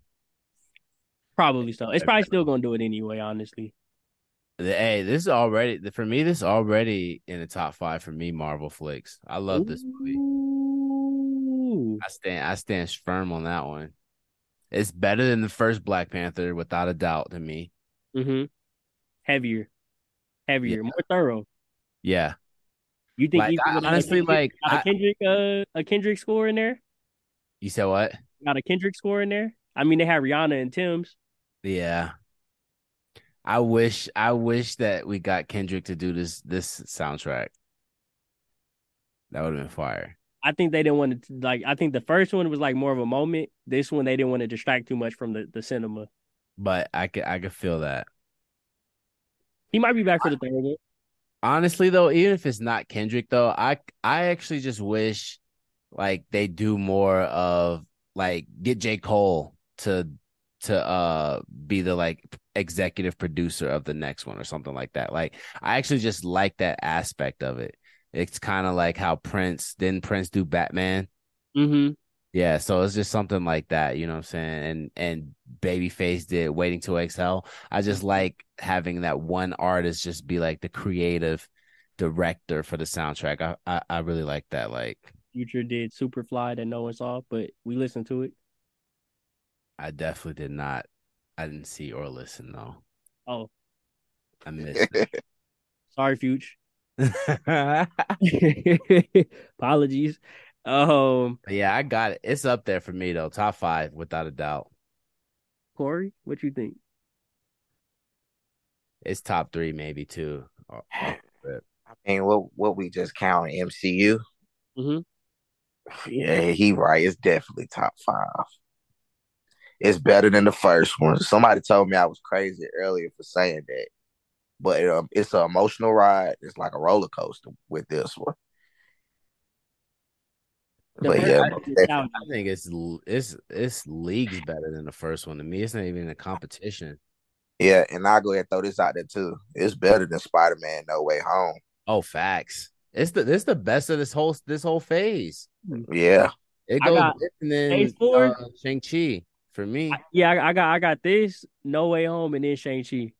probably so. It's probably still gonna do it anyway. Honestly, Hey, this is already for me. This is already in the top five for me. Marvel flicks. I love this movie. I stand. I stand firm on that one. It's better than the first Black Panther, without a doubt, to me. Mm-hmm. Heavier, heavier, Yeah. more thorough. Yeah, You think Like, I- a honestly, Kendrick- like, a I- Kendrick, uh, a Kendrick score in there? you said what? Got a Kendrick score in there? I mean, they had Rihanna and Tems. Yeah. I wish I wish that we got Kendrick to do this this soundtrack. That would have been fire. I think they didn't want to like. I think the first one was like more of a moment. This one they didn't want to distract too much from the the cinema. But I could I could feel that. He might be back for the third one. Honestly though, even if it's not Kendrick though, I I actually just wish like they do more of like get J. Cole to to uh be the like executive producer of the next one or something like that. Like I actually just like that aspect of it. It's kind of like how Prince didn't Prince do Batman? Mm-hmm. Yeah, so it's just something like that, you know what I'm saying? And and Babyface did Waiting to Exhale. I just like having that one artist just be like the creative director for the soundtrack. I I, I really like that. Like Future did Superfly that no one saw, but we listened to it. I definitely did not I didn't see or listen though. Oh, I missed it. sorry, Future. Apologies. Um, yeah, I got it. It's up there for me though. Top five, without a doubt. Corey, what you think? It's top three, maybe two. I mean, what what we just count MCU? Mm-hmm. Yeah, he right. It's definitely top five. It's better than the first one. Somebody told me I was crazy earlier for saying that, but um, it's an emotional ride. It's like a roller coaster with this one. The but yeah, one most is definitely. nostalgia. I think it's it's it's leagues better than the first one to me. It's not even a competition. yeah, and I'll go ahead and throw this out there too. It's better than Spider Man No Way Home. Oh, facts. It's the this the best of this whole this whole phase. Yeah, It goes and then phase four. uh, Shang Chi for me. Yeah, I, I got I got this No Way Home and then Shang Chi.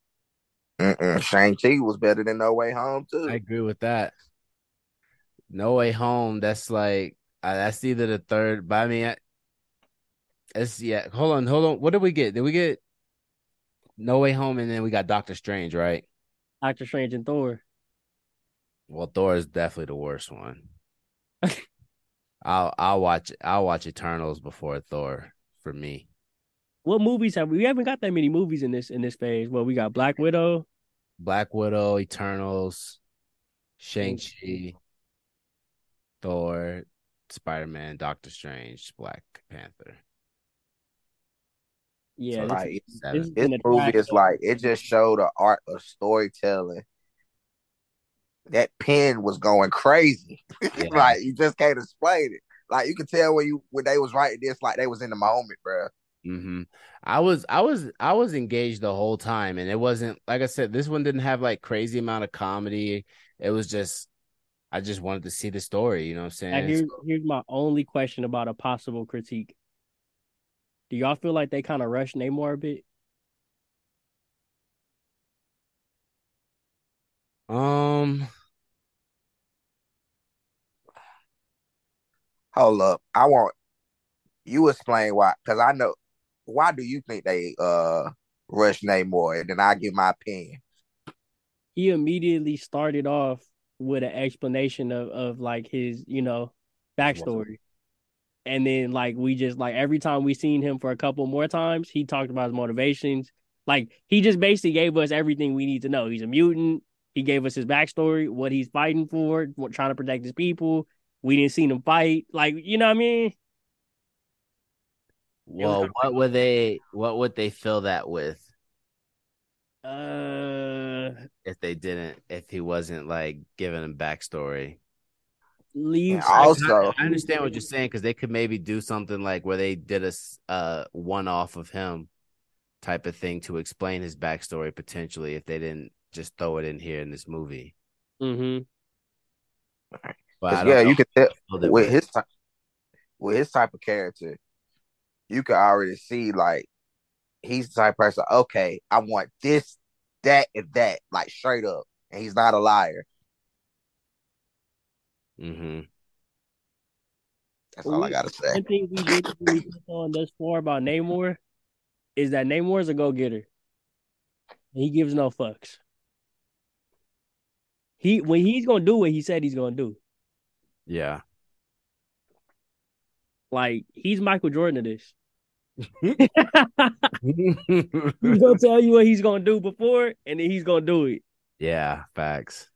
Shang Chi was better than No Way Home too. I agree with that. No Way Home. That's like uh, that's either the third. But I mean, I- it's yeah. Hold on, hold on. What did we get? Did we get No Way Home and then we got Doctor Strange, right? Doctor Strange and Thor. Well, Thor is definitely the worst one. I'll I'll watch I'll watch Eternals before Thor for me. What movies have we? We haven't got that many movies in this in this phase. Well, we got Black Widow. Black Widow, Eternals, Shang Chi, Thor, Spider Man, Doctor Strange, Black Panther. Yeah, So, this, like, Seven. this This movie is like it just showed the art of storytelling. That pen was going crazy. Yeah. like you just can't explain it. Like you can tell when you when they was writing this, like they was in the moment, bro. Mm-hmm. I was I was I was engaged the whole time, and it wasn't like I said. This one didn't have like crazy amount of comedy. It was just I just wanted to see the story. You know what I'm saying? And here's So- here's my only question about a possible critique. Do y'all feel like they kind of rushed Namor a bit? um, Hold up. I want you explain why because I know why do you think they uh rush Namor and then I give my opinion. He immediately started off with an explanation of of like his you know backstory, and then like we just like every time we seen him for a couple more times, he talked about his motivations. Like he just basically gave us everything we need to know. He's a mutant. He gave us his backstory, what he's fighting for, what trying to protect his people. We didn't see him fight. Like you know what I mean? well, what would they what would they fill that with Uh, if they didn't if he wasn't like giving them backstory? leave. And also, I understand what you're saying because they could maybe do something like where they did a uh one off of him type of thing to explain his backstory potentially if they didn't just throw it in here in this movie. Mm-hmm. But I 'cause, don't yeah, you can tell with would. his type with his type of character, you can already see like he's the type of person. Okay, I want this, that, and that, like straight up, and he's not a liar. Mm-hmm. That's all I gotta say. One thing we didn't really touch on thus far about Namor is that Namor is a go getter. He gives no fucks. He when he's gonna do what he said he's gonna do. Yeah. Like he's Michael Jordan of this. Yeah, He's gonna tell you what he's gonna do before, and then he's gonna do it. Yeah, facts.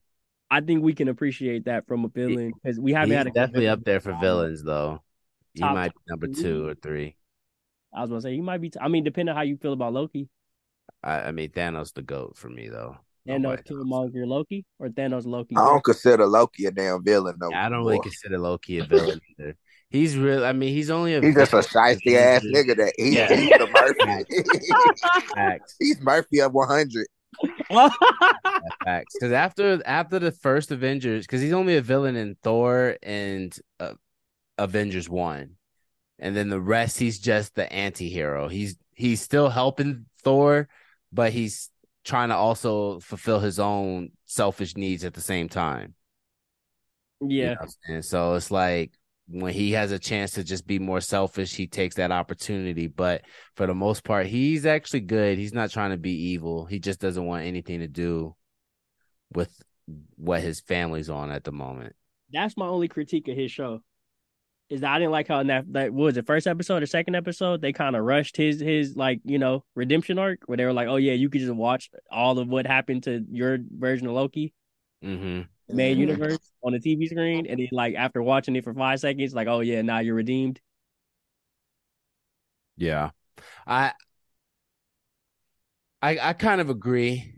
I think we can appreciate that from a villain because we haven't He's had a definitely up there for villains though. He Top might be number two or three. I was gonna say he might be. T- I mean, depending on how you feel about Loki, I, I mean Thanos the goat for me though. Thanos Nobody knows. Killmonger Loki or Thanos Loki. I don't consider Loki a damn villain no I don't really consider Loki a villain either. He's real. I mean, he's only a. He's just a villain shiesty ass because nigga that he, Yeah. he's the Murphy. Facts, he's Murphy of 100. facts. Because after after the first Avengers, because he's only a villain in Thor and uh, Avengers one, and then the rest he's just the anti-hero. He's he's still helping Thor, but he's trying to also fulfill his own selfish needs at the same time. You yeah, know what so it's like when he has a chance to just be more selfish, he takes that opportunity. But for the most part, he's actually good. He's not trying to be evil. He just doesn't want anything to do with what his family's on at the moment. That's my only critique of his show. Is that I didn't like how in that that was it first episode or second episode they kind of rushed his his like you know redemption arc where they were like oh yeah you could just watch all of what happened to your version of Loki Mm-hmm. Main Mhm. universe on the TV screen and then like after watching it for five seconds like oh yeah now you're redeemed Yeah. I I I kind of agree.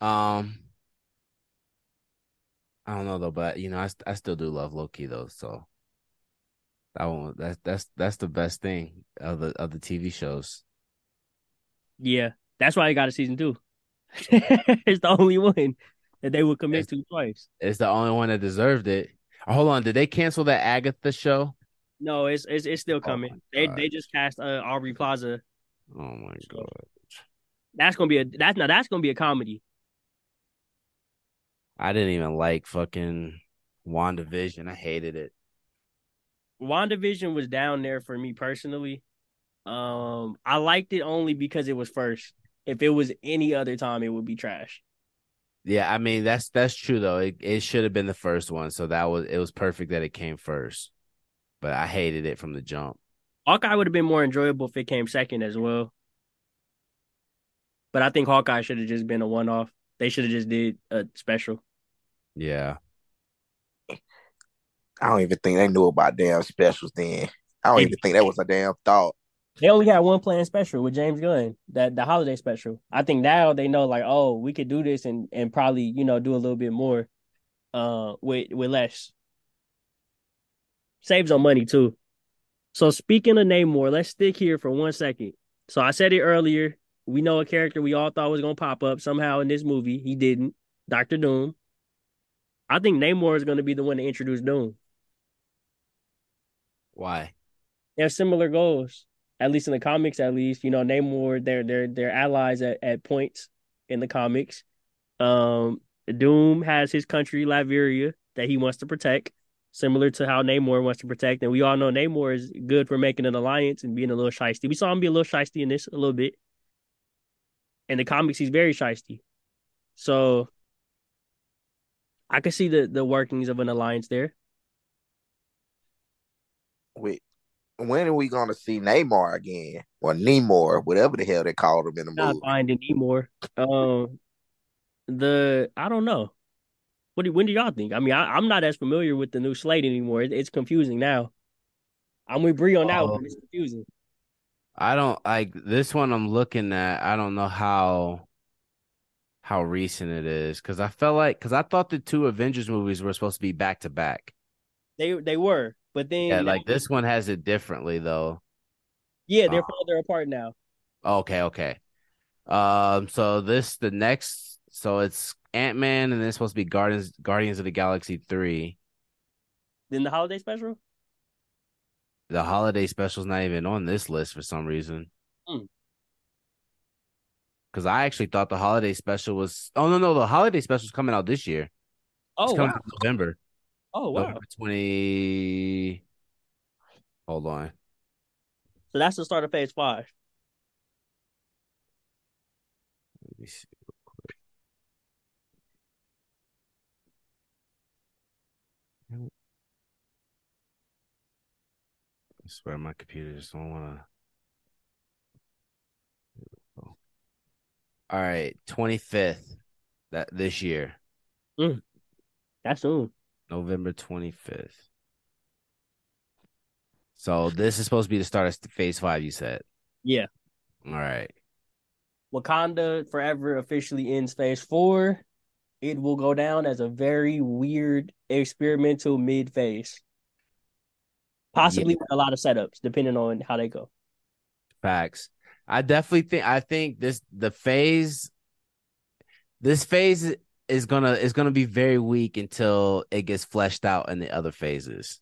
Um I don't know though, but you know, I I still do love Loki though, so that one that's that's that's the best thing of the of the TV shows. yeah that's why he got a season two it's the only one that they would commit to twice It's the only one that deserved it. Hold on, did they cancel that Agatha show? no it's it's, it's still Oh coming my they they just cast uh, Aubrey Plaza Oh my god. that's gonna be a that's now that's gonna be a comedy I didn't even like fucking WandaVision. I hated it. WandaVision was down there for me personally. Um, I liked it only because it was first. If it was any other time, it would be trash. Yeah, I mean that's that's true though. It it should have been the first one, so that was it was perfect that it came first. But I hated it from the jump. Hawkeye would have been more enjoyable if it came second as well. But I think Hawkeye should have just been a one off. They should have just did a special. Yeah. I don't even think they knew about damn specials then. I don't even think that was a damn thought. They only had one planned special with James Gunn, that the holiday special. I think now they know like, oh, we could do this and and probably you know do a little bit more, uh, with with less. Saves on money too. So speaking of Namor, let's stick here for one second. So I said it earlier. We know a character we all thought was gonna pop up somehow in this movie. He didn't. Doctor Doom. I think Namor is gonna be the one to introduce Doom. Why? They have similar goals, at least in the comics. At least you know Namor, they're they're they're allies at, at points in the comics. Um, Doom has his country Latveria that he wants to protect, similar to how Namor wants to protect. And we all know Namor is good for making an alliance and being a little shisty. We saw him be a little shisty in this a little bit. In the comics, he's very shisty. So I could see the the workings of an alliance there. Wait, when are we gonna see Neymar again or Nemor, whatever the hell they called him in the movie? not movie? finding Nemor. Um, the I don't know. What do when do y'all think? I mean, I, I'm not as familiar with the new slate anymore. It, it's confusing now. I'm with Bree on that Oh. one. It's confusing. I don't like this one I'm looking at. I don't know how how recent it is cuz I felt like cuz I thought the two Avengers movies were supposed to be back to back. They they were, but then Yeah, like this one has it differently though. Yeah, they're Oh. farther apart now. Okay, okay. Um, so this the next, so it's Ant Man, and then it's supposed to be Guardians Guardians of the Galaxy three. Then the holiday special. The holiday special's not even on this list for some reason. Hmm. Because I actually thought the holiday special was. Oh no, no, the holiday special's coming out this year. Oh it's coming wow! November. Oh wow! November twenty. Hold on. So that's the start of Phase Five. Let me see. real quick. I swear my computer just don't want to. All right, twenty fifth that this year, mm. That's soon. November twenty fifth. So this is supposed to be the start of Phase Five. You said, Yeah. all right. Wakanda Forever officially ends Phase Four. It will go down as a very weird experimental mid phase. Possibly with a lot of setups, depending on how they go. Facts. I definitely think I think this the phase this phase is gonna is gonna be very weak until it gets fleshed out in the other phases.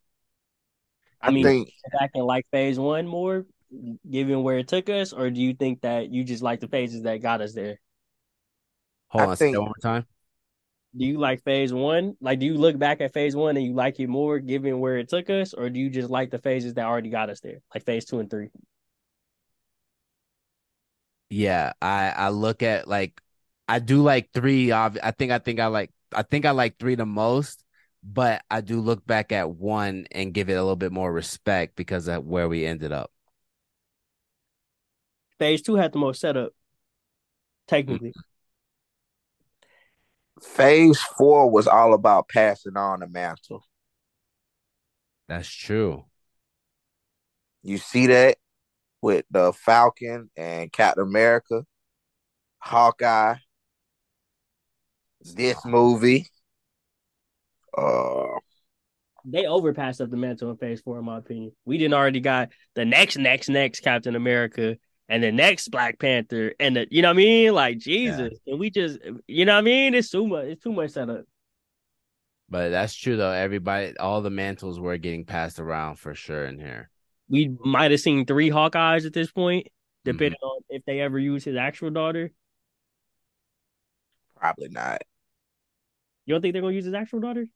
I mean, think go back and like phase one more, given where it took us, or do you think that you just like the phases that got us there? Hold I on, say think- that one more time. Do you like phase one? Like, do you look back at phase one and you like it more given where it took us, or do you just like the phases that already got us there, like phase two and three? Yeah, I I look at like I do like three. Of I think I think I like I think I like three the most, but I do look back at one and give it a little bit more respect because of where we ended up. Phase two had the most setup, technically. Phase four was all about passing on the mantle. That's true. You see that with the Falcon and Captain America, Hawkeye, this movie. Uh, They overpassed up the mantle in phase four, in my opinion. We didn't already got the next, next, next Captain America and the next Black Panther and the you know what I mean? Like Jesus. And we just you know what I mean? It's too much, it's too much setup. But that's true though. Everybody, all the mantles were getting passed around for sure in here. We might have seen three Hawkeyes at this point, depending on if they ever use his actual daughter. probably not. You don't think they're gonna use his actual daughter?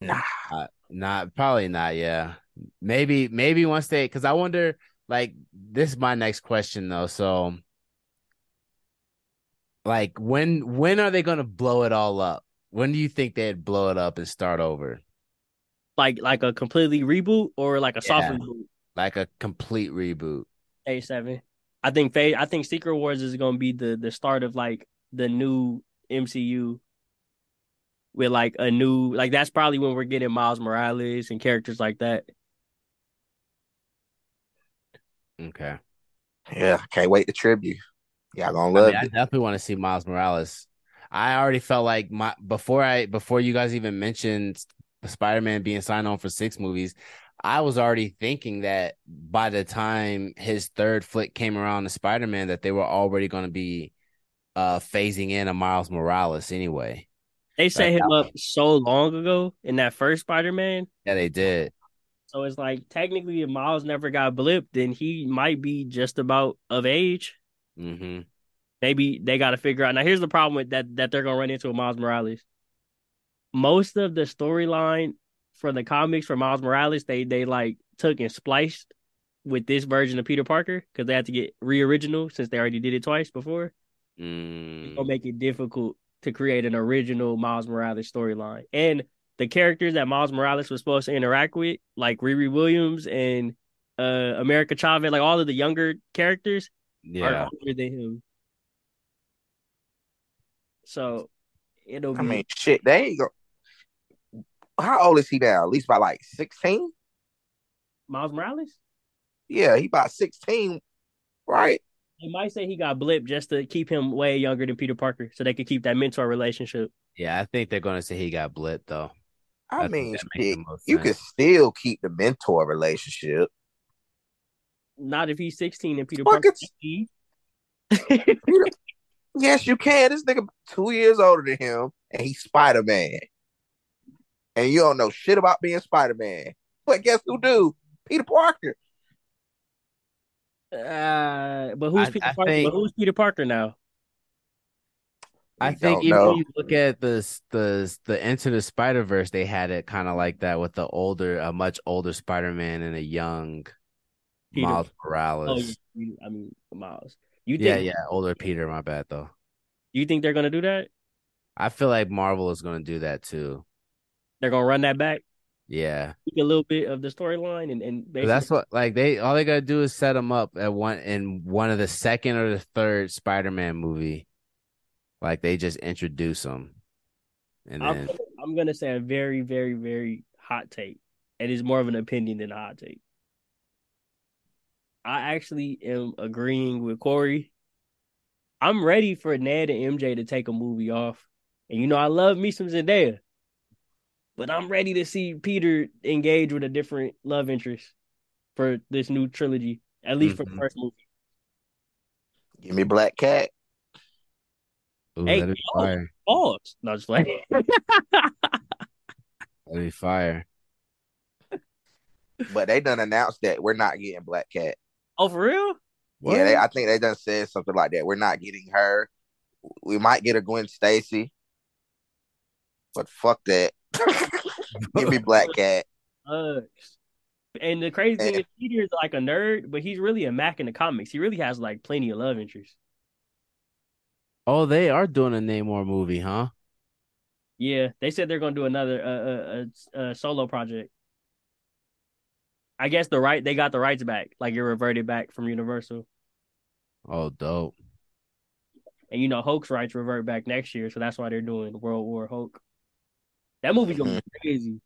Nah. Uh, not probably not. Yeah, maybe maybe once they because I wonder. Like this is my next question though. So, like when when are they gonna blow it all up? When do you think they'd blow it up and start over? Like like a completely reboot or like a soft reboot? Like a complete reboot? A seven. I think Fa- I think Secret Wars is gonna be the the start of like the new MCU with like a new like that's probably when we're getting Miles Morales and characters like that. Okay. Yeah, can't wait to tribute. Y'all gonna I, love mean, I definitely want to see Miles Morales. I already felt like my before I before you guys even mentioned Spider Man being signed on for six movies, I was already thinking that by the time his third flick came around to Spider Man, that they were already going to be uh phasing in a Miles Morales anyway. They set Like, him up so long ago in that first Spider Man. Yeah, they did. So it's like technically if Miles never got blipped, then he might be just about of age. Mm-hmm. maybe they got to figure out. Now, here's the problem with that that they're gonna run into with Miles Morales. Most of the storyline for the comics for Miles Morales, they they like took and spliced with this version of Peter Parker because they had to get re-original since they already did it twice before. It's Mm. gonna make it difficult to create an original Miles Morales storyline. And the characters that Miles Morales was supposed to interact with, like Riri Williams and uh America Chavez, like all of the younger characters, Yeah. are older than him. So it'll be I mean, shit, they ain't go. How old is he now? At least by like 16? Miles Morales. Yeah, he about 16, right? They might say he got blipped just to keep him way younger than Peter Parker, so they could keep that mentor relationship. Yeah, I think they're gonna say he got blipped though. I, think mean, shit, you sense. can still keep the mentor relationship. Not if he's sixteen and Peter Fuck Parker. it's- Yes, you can. This nigga two years older than him, and he's Spider Man. And you don't know shit about being Spider Man. But guess who do? Peter Parker. Uh, but who's I- Peter I Parker? think- But who's Peter Parker now? I We think don't even know. when you look at the the the Into the Spider Verse, they had it kind of like that with the older, a much older Spider Man and a young Peter. Miles Oh, Morales. yeah. you- I mean Miles. You think, yeah, yeah, older Peter. My bad though. You think they're gonna do that? I feel like Marvel is gonna do that too. They're gonna run that back, Yeah, a little bit of the storyline, and and basically, that's what like they all they gotta do is set them up at one in one of the second or the third Spider Man movie. Like they just introduce them and I'm, then gonna, I'm gonna say a very, very, very hot take, and it's more of an opinion than a hot take. I actually am agreeing with Corey. I'm ready for Ned and MJ to take a movie off, and you know I love me some Zendaya, but I'm ready to see Peter engage with a different love interest for this new trilogy, at least for the Mhm. first movie. Give me Black Cat. ooh, Hey, that'd yo. fire. Pause. No, just like That'd be fire. But they done announced that we're not getting Black Cat. oh, for real? Yeah, they, I think they done said something like that. We're not getting her. We might get a Gwen Stacy. But fuck that. Give me Black Cat. Uh, and the crazy thing is, Peter is like a nerd, but he's really a Mac in the comics. He really has like plenty of love interests. Oh, they are doing a Namor movie, huh? Yeah, they said they're gonna do another uh, uh, uh, solo project. I guess the right they got the rights back, like it reverted back from Universal. Oh, dope. And you know, Hulk's rights revert back next year, so that's why they're doing World War Hulk. That movie's gonna be mm-hmm. crazy.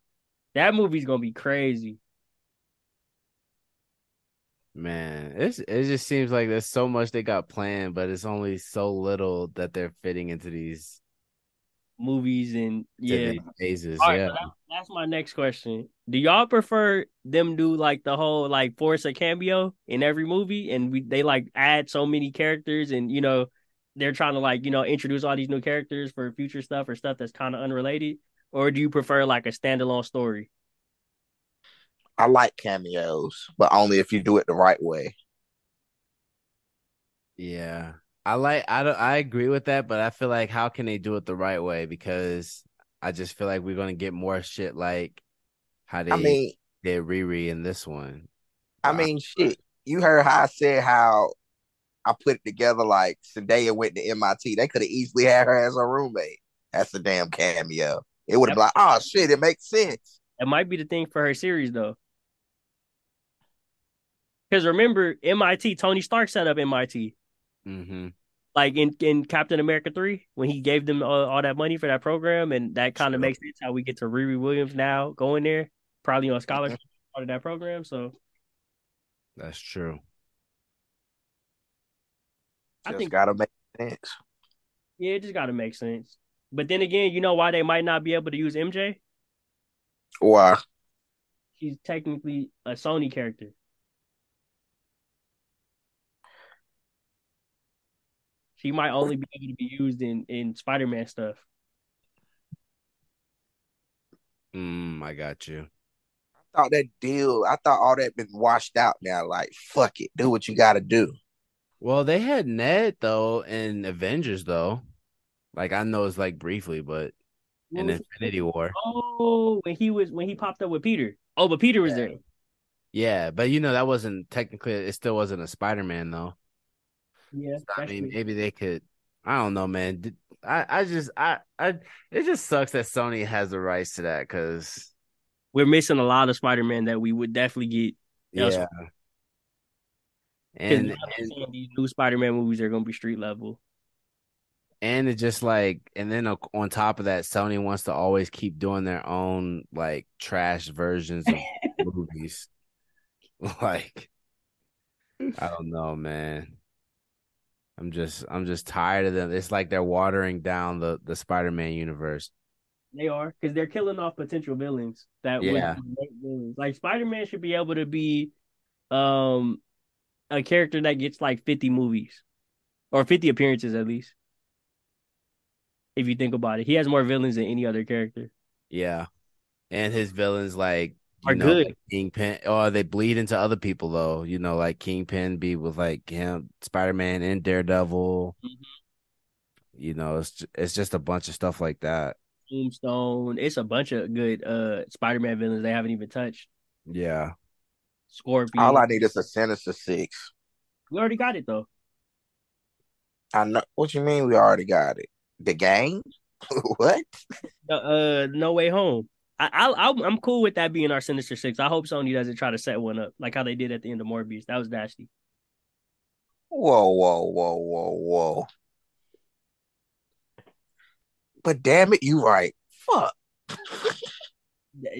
That movie's gonna be crazy. Man, it's it just seems like there's so much they got planned, but it's only so little that they're fitting into these movies and yeah phases. Right, yeah, that- that's my next question. Do y'all prefer them do like the whole like force a cameo in every movie, and we they like add so many characters, and you know they're trying to like you know introduce all these new characters for future stuff or stuff that's kind of unrelated, or do you prefer like a standalone story? I like cameos, but only if you do it the right way. yeah. I like I don't I agree with that, but I feel like how can they do it the right way? Because I just feel like we're gonna get more shit like how they I mean, did Riri in this one. I Wow. mean, shit. You heard how I said how I put it together. Like Zendaya went to MIT. They could have easily had her as a roommate. That's a damn cameo. It would have Yep. been like, oh shit, it makes sense. It might be the thing for her series though. Because remember, MIT, Tony Stark set up MIT. Mm-hmm. like in, in Captain America three when he gave them all, all that money for that program, and that kind of Sure. makes sense how we get to Riri Williams now going there, probably on scholarship part of that program. So That's true. I Just think- gotta make sense. yeah, it just got to make sense. But then again, you know why they might not be able to use MJ? Why? She's technically a Sony character. She might only be able to be used in in Spider Man stuff. Mm, I got you. I thought that deal. I thought all that been washed out now. Like, fuck it, do what you gotta do. Well, they had Ned though in Avengers though. Like I know it's like briefly, but in What was- Infinity War. Oh, when he was when he popped up with Peter. Oh, but Peter was Yeah. there. Yeah, but you know that wasn't technically it still wasn't a Spider-Man though. Yeah, I mean, true. maybe they could. I don't know, man. I, I just, I, I, it just sucks that Sony has the rights to that because, we're missing a lot of Spider Man that we would definitely get. yeah. And, and these new Spider Man movies are going to be street level. And it just like, and then on top of that, Sony wants to always keep doing their own like trash versions of movies. Like, I don't know, man. I'm just, I'm just tired of them. It's like they're watering down the the Spider-Man universe. They are because they're killing off potential villains that would Yeah. villains. Like Spider Man should be able to be, um, a character that gets like fifty movies or fifty appearances at least. If you think about it, he has more villains than any other character. Yeah. And his villains like you Are know, good. like Kingpin or they bleed into other people though. You know, like Kingpin be with like him, Spider Man and Daredevil. Mhm. You know, it's it's just a bunch of stuff like that. Tombstone. It's a bunch of good uh Spider Man villains they haven't even touched. Yeah. Scorpion. All I need is a Sinister Six. we already got it though. I know what you mean. We already got it. The game. what? The, uh, No Way Home. I, I I'm- I'm cool with that being our Sinister Six. I hope Sony doesn't try to set one up like how they did at the end of Morbius. That was nasty. Whoa, whoa, whoa, whoa, whoa. But damn it, you right. Fuck.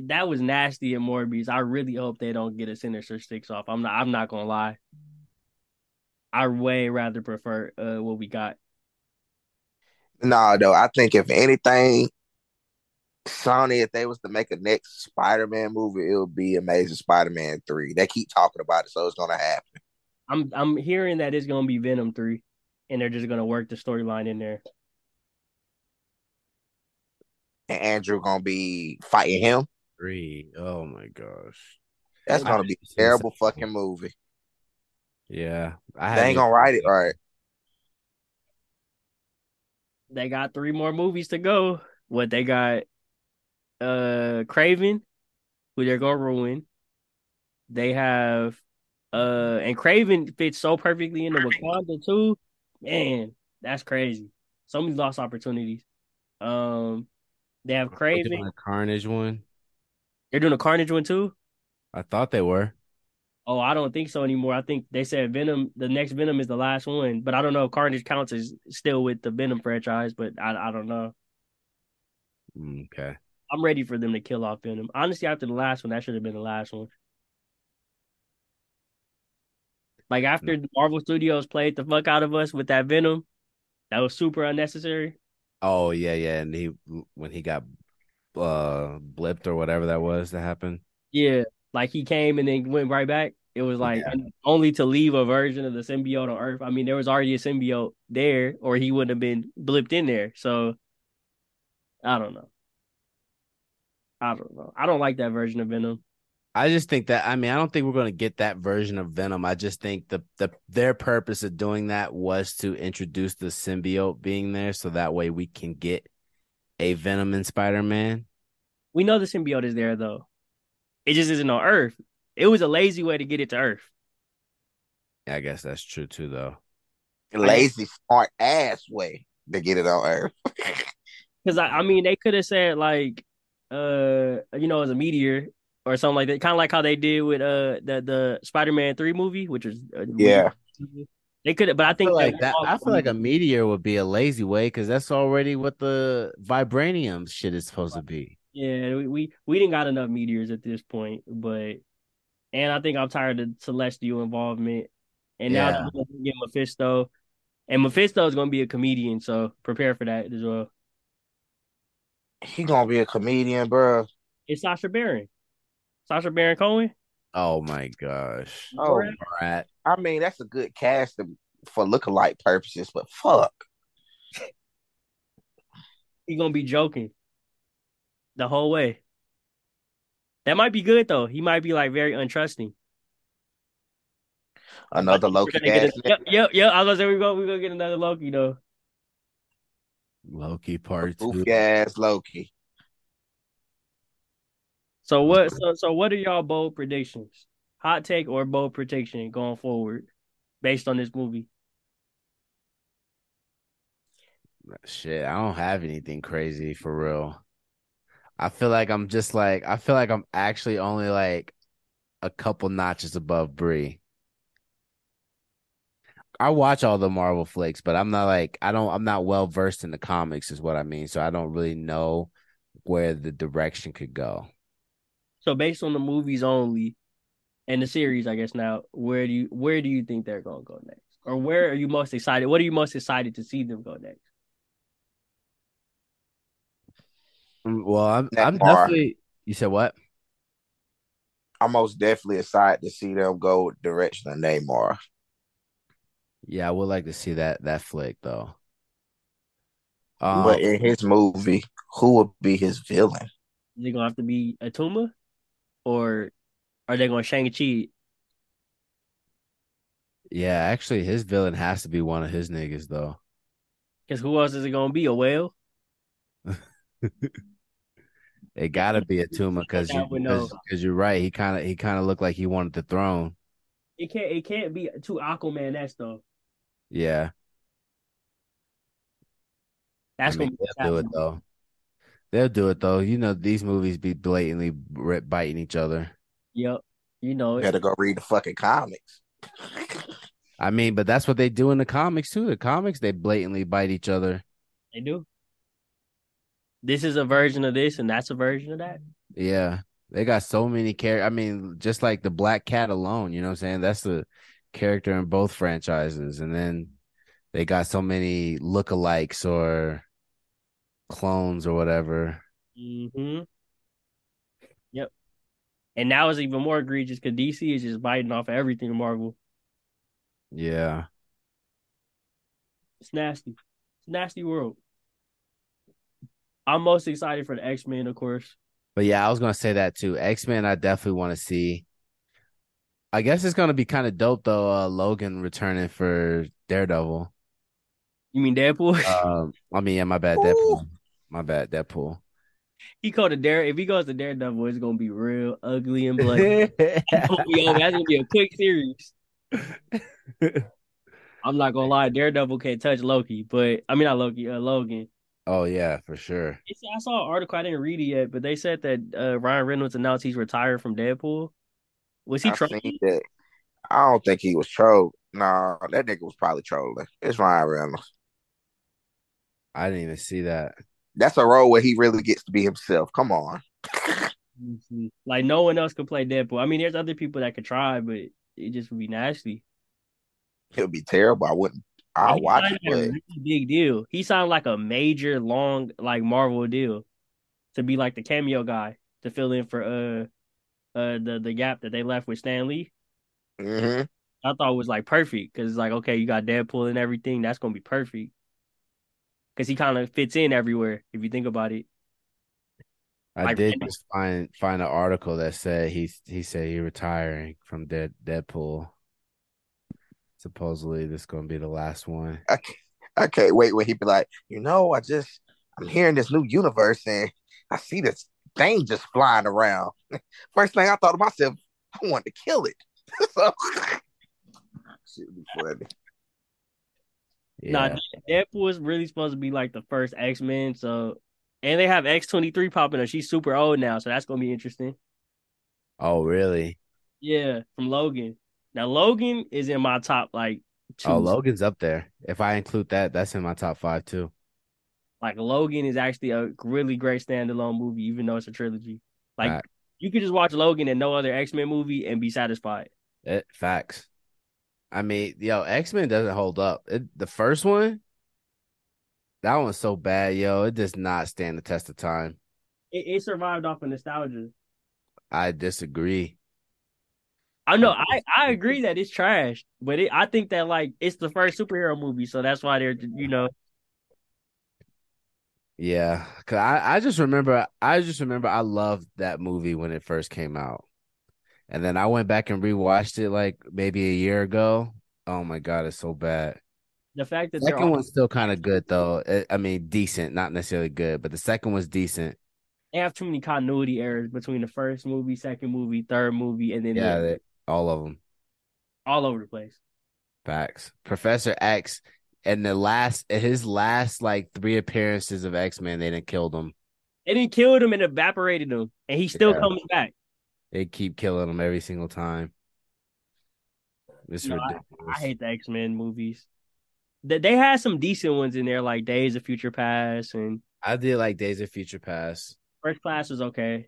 That was nasty in Morbius. I really hope they don't get a Sinister Six off. I'm not. I'm not gonna lie. I way rather prefer uh what we got. No, though. I think if anything, Sony, if they was to make a next Spider-Man movie, it would be Amazing Spider-Man 3. They keep talking about it, so it's gonna happen. I'm I'm hearing that it's gonna be Venom three, and they're just gonna work the storyline in there. And Andrew gonna be fighting him. Three. Oh my gosh. That's I gonna be a terrible fucking movie. Yeah. I They ain't gonna write it right. They got three more movies to go. What they got? Uh, Kraven, who they're gonna ruin. They have, uh, and Kraven fits so perfectly into Wakanda too. Man, that's crazy. So many lost opportunities. Um, They have Kraven. Carnage one. They're doing a Carnage one too. I thought they were. Oh, I don't think so anymore. I think they said Venom. The next Venom is the last one, but I don't know if Carnage counts as still with the Venom franchise. But I, I don't know. Mm, Okay. I'm ready for them to kill off Venom. Honestly, after the last one, that should have been the last one. Like after the Marvel Studios played the fuck out of us with that Venom, that was super unnecessary. Oh yeah, yeah. And he when he got uh blipped or whatever that was that happened. Yeah, like he came and then went right back. It was like Yeah. only to leave a version of the symbiote on Earth. I mean, there was already a symbiote there, or he wouldn't have been blipped in there. So I don't know. I don't know. I don't like that version of Venom. I just think that I mean I don't think we're gonna get that version of Venom. I just think the the their purpose of doing that was to introduce the symbiote being there, so that way we can get a Venom in Spider Man. We know the symbiote is there though. It just isn't on Earth. It was a lazy way to get it to Earth. I guess that's true too, though. Lazy, smart ass way to get it on Earth. Because I, I mean, they could have said like, uh, you know, as a meteor or something like that. Kind of like how they did with uh the the Spider Man three movie, which was uh, Yeah. They could, have, but I I think feel like that. I feel like a meteor would be a lazy way because that's already what the vibranium shit is supposed to be. Yeah, we, we we didn't got enough meteors at this point, but and I think I'm tired of celestial involvement. And now Yeah. they're gonna get Mephisto, and Mephisto is going to be a comedian, so prepare for that as well. He gonna be a comedian, bro. It's Sacha Baron, Sacha Baron Cohen. Oh my gosh! Oh, Rat. I mean that's a good cast for lookalike purposes, but fuck. He's gonna be joking the whole way. That might be good though. He might be like very untrusting. Another We're Loki gonna get ass. a- Yep, yep, yep. I was gonna say we're gonna we're gonna get another Loki though. Loki part two. Goofy ass Loki. So what? So so what are y'all bold predictions? Hot take or bold prediction going forward, based on this movie? Shit, I don't have anything crazy for real. I feel like I'm just like I feel like I'm actually only like a couple notches above Bree. I watch all the Marvel flicks, but I'm not like I don't I'm not well versed in the comics is what I mean. So I don't really know where the direction could go. So based on the movies only, and the series, I guess now, where do you where do you think they're gonna go next, or where are you most excited? What are you most excited to see them go next? Mm, Well, I'm I'm Namor. definitely you said what? I'm most definitely excited to see them go direction of Namor. Yeah, I would like to see that that flick though. Um, but in his movie, who would be his villain? Is it gonna have to be Atuma, or are they gonna Shang Chi? yeah, actually his villain has to be one of his niggas though. Because who else is it gonna be? A whale? It gotta be Atuma because you I would know. because you're right. He kind of he kind of looked like he wanted the throne. It can't. It can't be too Aquaman. That's though. Yeah, That's I mean, gonna they'll do it though. They'll do it though. You know these movies be blatantly ri- biting each other. Yep. You know You it. gotta go read the fucking comics. I mean, but that's what they do in the comics too. The comics they blatantly bite each other. They do. This is a version of this, and that's a version of that. Yeah, they got so many characters. I mean, just like the Black Cat alone, you know what I'm saying? That's the character in both franchises, and then they got so many lookalikes or clones or whatever. Mm-hmm. Yep. And now it's even more egregious because DC is just biting off everything in Marvel. Yeah. It's nasty. It's a nasty world. I'm most excited for the X Men, of course. But yeah, I was gonna say that too. X Men, I definitely want to see. I guess it's gonna be kind of dope though. Uh, Logan returning for Daredevil. You mean Deadpool? Um, I mean, yeah, my bad, Deadpool. My bad, Deadpool. he called it Dare. If he goes to Daredevil, it's gonna be real ugly and bloody. That's gonna be. That's gonna be a quick series. I'm not gonna lie, Daredevil can't touch Loki, but I mean not Loki, uh, Logan. Oh yeah, for sure. I saw an article. I didn't read it yet, but they said that uh, Ryan Reynolds announced he's retired from Deadpool. Was he I trolling? I don't think he was trolled. No, that nigga was probably trolling. It's Ryan Reynolds. I didn't even see that. That's a role where he really gets to be himself. Come on. Like no one else could play Deadpool. I mean, there's other people that could try, but it just would be nasty. It would be terrible. I wouldn't. I'll He watch it, a but really big deal. He signed like a major, long, like Marvel deal to be like the cameo guy to fill in for uh uh the the gap that they left with Stan Lee. hmm I thought it was like perfect because it's like okay, you got Deadpool and everything. That's gonna be perfect because he kind of fits in everywhere if you think about it. I Like, did just find find an article that said he he said he retiring from Dead Deadpool. Supposedly this gonna be the last one. I can't, I can't wait when he be like, you know, I just I'm hearing this new universe and I see this thing just flying around. First thing I thought to myself, I wanted to kill it. so shit be funny. Yeah. Nah, Deadpool is really supposed to be like the first X Men. So, and they have X twenty three popping up. She's super old now, so that's gonna be interesting. oh really? Yeah, from Logan. Now Logan is in my top like two. Oh Logan's up there. If I include that, that's in my top five too. Like Logan is actually a really great standalone movie, even though it's a trilogy. Like Fact. you could just watch Logan and no other X Men movie and be satisfied. It, facts. I mean, yo, X Men doesn't hold up. It, the first one, that one's so bad, yo. It does not stand the test of time. It, it survived off of nostalgia. I disagree. I know. I I agree that it's trash, but it, I think that like it's the first superhero movie, so that's why they're you know Yeah, cause I, I just remember I just remember I loved that movie when it first came out, and then I went back and rewatched it like maybe a year ago. Oh my god, it's so bad. the fact that they're Second one's still kind of good though. It- I mean, decent, not necessarily good, but the second was decent. they have too many continuity errors between the first movie, second movie, third movie, and then Yeah, they, all of them. all over the place. Facts. Professor X and the last his last like three appearances of X Men, they didn't kill him. They didn't kill him and evaporated him, and he still Yeah. comes back. They keep killing him every single time. It's No, I- ridiculous. I hate the X Men movies. They they had some decent ones in there, like Days of Future Past and I did like Days of Future Past. First Class was okay.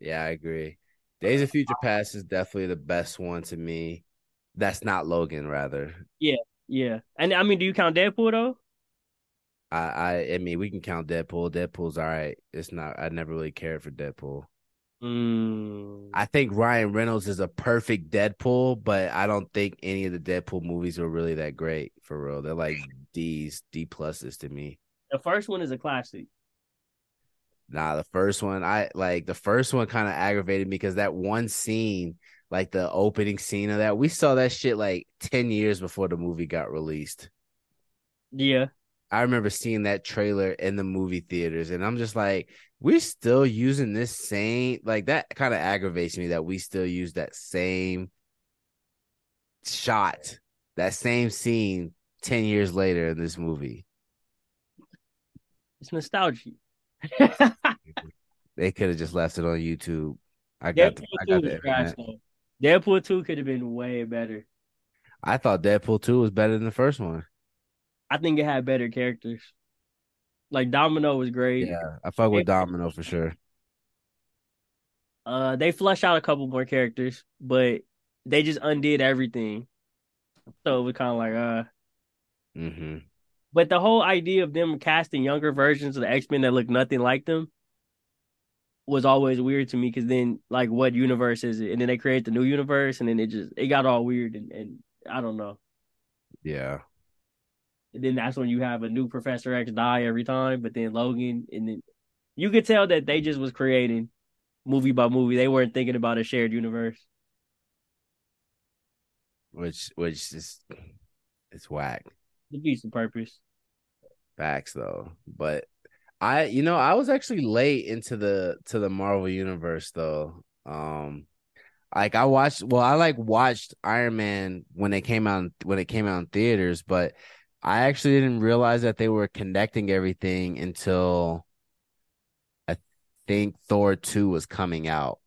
Yeah, I agree. Days of Future Past is definitely the best one to me. That's not Logan, rather. Yeah, yeah. and I mean, do you count Deadpool though? I, I, I mean, we can count Deadpool. Deadpool's all right. It's not. I never really cared for Deadpool. Mm. I think Ryan Reynolds is a perfect Deadpool, but I don't think any of the Deadpool movies were really that great for real. They're like D's, D pluses to me. The first one is a classic. Nah, the first one, I like the first one kind of aggravated me because that one scene, like the opening scene of that, we saw that shit like 10 years before the movie got released. Yeah, I remember seeing that trailer in the movie theaters, and I'm just like, we're still using this same, like that kind of aggravates me that we still use that same shot, that same scene 10 years later in this movie. it's nostalgia. They could have just left it on YouTube. I got, the, Deadpool I two got the trash Deadpool two could have been way better. I thought Deadpool 2 was better than the first one. I think it had better characters. Like Domino was great. Yeah, I fuck with Domino for sure. Uh, they flush out a couple more characters, but they just undid everything. So it was kind of like uh. hmm But the whole idea of them casting younger versions of the X Men that look nothing like them was always weird to me. Because then, like, what universe is it? And then they create the new universe, and then it just it got all weird, and, and I don't know. Yeah. And then that's when you have a new Professor X die every time. But then Logan, and then you could tell that they just was creating movie by movie. They weren't thinking about a shared universe. Which which is it's whack. Defeats the purpose. Facts though. But I you know, I was actually late into the to the Marvel universe though. Um like I watched well, I like watched Iron Man when it came out when it came out in theaters, but I actually didn't realize that they were connecting everything until I think Thor 2 was coming out.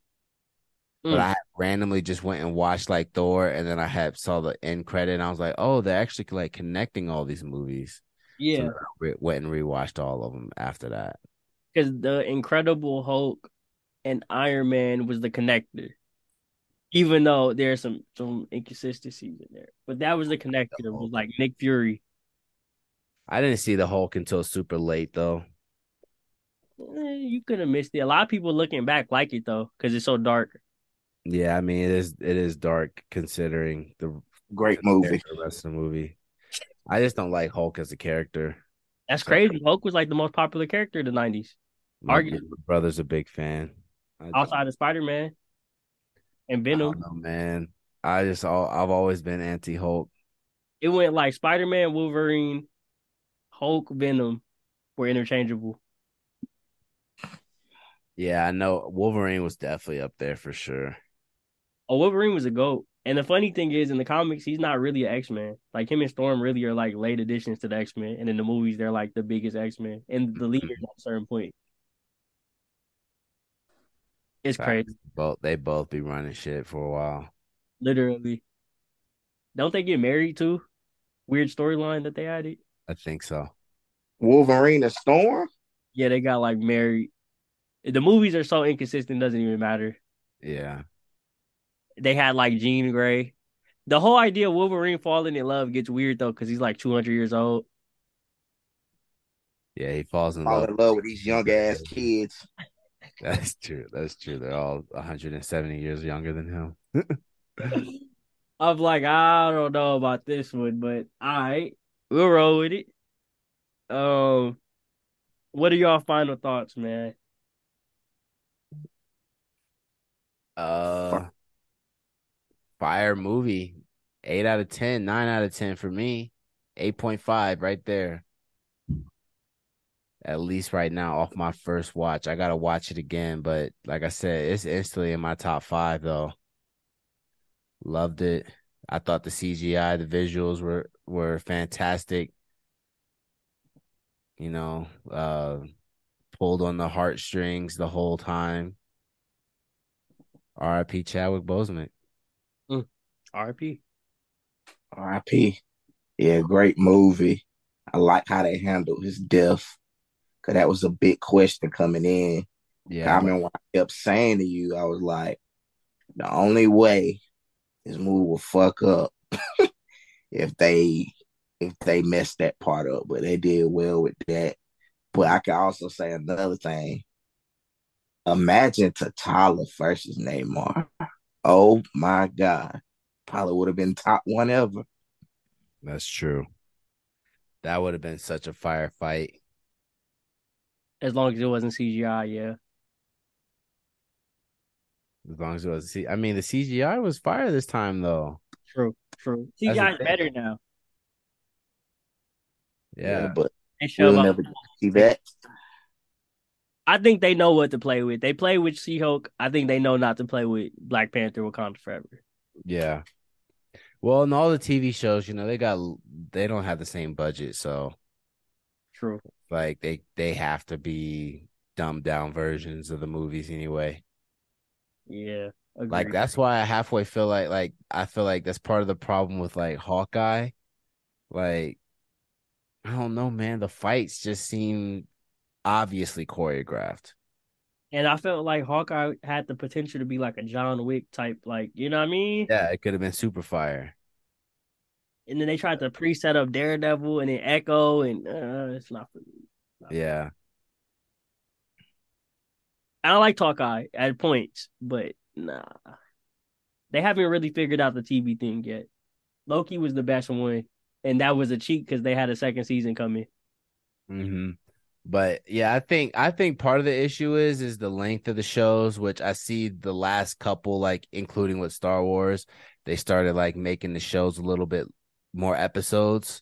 But Mm. I randomly just went and watched like Thor, and then I had saw the end credit, and I was like, "Oh, they're actually like connecting all these movies." Yeah, So then I re- went and rewatched all of them after that. because the Incredible Hulk and Iron Man was the connector. Even though there's some some inconsistencies in there, but that was the connector. It was like Nick Fury. I didn't see the Hulk until super late though. Eh, you could have missed it. A lot of people looking back like it though, because it's so dark. Yeah, I mean it is it is dark considering the Great movie. the rest of the movie. I just don't like Hulk as a character. That's So- crazy. Hulk was like the most popular character in the nineties, My, brother's a big fan. Outside of Spider Man and Venom. know, man. I just all I've always been anti Hulk. It went like Spider Man, Wolverine, Hulk, Venom were interchangeable. Yeah, I know Wolverine was definitely up there for sure. Oh, Wolverine was a goat. And the funny thing is, in the comics, he's not really an X Man. Like him and Storm really are like late additions to the X Men, and in the movies, they're like the biggest X Men and the mm-hmm. leaders at a certain point. It's crazy, Both they both be running shit for a while. literally. Don't they get married too? Weird storyline that they added. I think so. Wolverine and Storm. Yeah, they got like married. The movies are so inconsistent, doesn't even matter. Yeah. They had like Jean Grey. The whole idea of Wolverine falling in love gets weird though, because he's like 200 years old. Yeah, he falls in Fall love. in love with these young ass kids. That's true. That's true. They're all 170 years younger than him. I'm like, I don't know about this one, but all right, we'll roll with it. Um, what are y'all final thoughts, man? Uh fire movie. Eight out of ten, nine out of ten for me. Eight point five right there. At least right now, off my first watch. I gotta watch it again, but like I said, it's instantly in my top five though. Loved it. I thought the CGI, the visuals were were fantastic. You know, uh pulled on the heartstrings the whole time. R.I.P. Chadwick Boseman. RP. R.I.P. Yeah, great movie. I like how they handled his death. Cause that was a big question coming in. Yeah, I remember when I kept saying to you, I was like, the only way this movie will fuck up if they if they mess that part up, but they did well with that. But I can also say another thing. Imagine T'Challa versus Namor. Oh my God. Probably would have been top one ever. that's true. That would have been such a firefight. As long as it wasn't CGI, yeah. As long as it was, see, I mean, the CGI was fire this time though. True, true. That's the CGI is better now. Yeah, but They show we'll never see that. I think they know what to play with. They play with She Hulk. I think they know not to play with Black Panther Wakanda Forever. yeah. Well, in all the TV shows, you know, they got they don't have the same budget, so True. like they they have to be dumbed down versions of the movies anyway. Yeah. Like that's why I halfway feel like like I feel like that's part of the problem with like Hawkeye. Like I don't know, man. The fights just seem obviously choreographed. And I felt like Hawkeye had the potential to be like a John Wick type, like you know what I mean. Yeah, it could have been super fire. And then they tried to pre-set up Daredevil and then Echo, and uh, it's not for me. Yeah. I like Hawkeye at points, but nah, they haven't really figured out the TV thing yet. Loki was the best one, and that was a cheat because they had a second season coming. hmm But yeah, I think I think part of the issue is is the length of the shows, which I see the last couple, like including with Star Wars, they started like making the shows a little bit more episodes.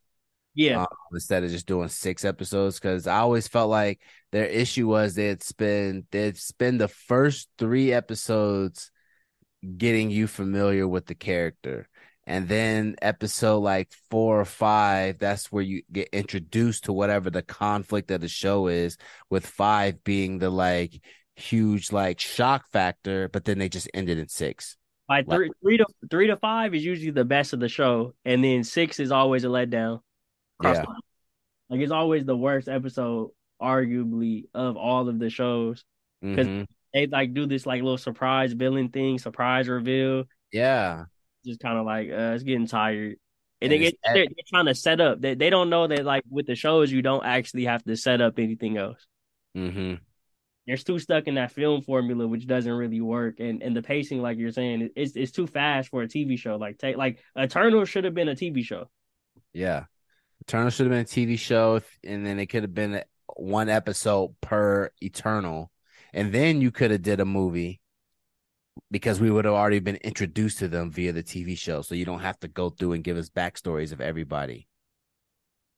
Yeah, um, instead of just doing six episodes because I always felt like their issue was they'd spend they'd spend the first three episodes getting you familiar with the character And then episode like four or five, that's where you get introduced to whatever the conflict of the show is, with five being the like huge like shock factor, but then they just ended in six. Like three, three to three to five is usually the best of the show, and then six is always a letdown. Yeah. Like it's always the worst episode, arguably, of all of the shows because Mhm. they like do this like little surprise villain thing, surprise reveal. Yeah. Just kind of like uh, it's getting tired. And And, they get, they're, they're trying to set up. They they don't know that like with the shows you don't actually have to set up anything else. Mm-hmm. They're too stuck in that film formula, which doesn't really work. And and the pacing, like you're saying, it's it's too fast for a TV show. Like take like Eternal should have been a TV show. Yeah. Eternal should have been a TV show, and then it could have been one episode per Eternal, and then you could have did a movie because we would have already been introduced to them via the TV show, so you don't have to go through and give us backstories of everybody.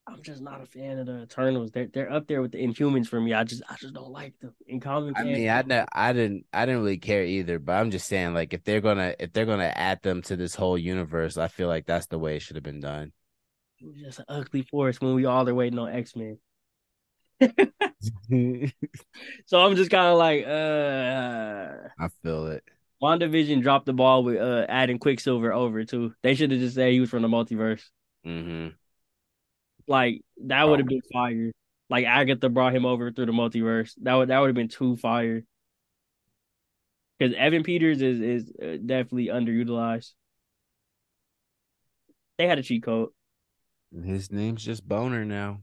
I'm just not a fan of the Eternals. They're they're up there with the Inhumans for me. I just I just don't like them. In common, I mean, I ne- I didn't I didn't really care either, but I'm just saying, like, if they're gonna if they're gonna add them to this whole universe, I feel like that's the way it should have been done. it was just an ugly force when we all are waiting on X Men. So I'm just kind of like, uh, I feel it. WandaVision dropped the ball with uh adding Quicksilver over too. They should have just said he was from the multiverse. hmm Like that would have been fire. Like Agatha brought him over through the multiverse. That would that would have been too fire. Because Evan Peters is is uh, definitely underutilized. They had a cheat code, His name's just Bohner now.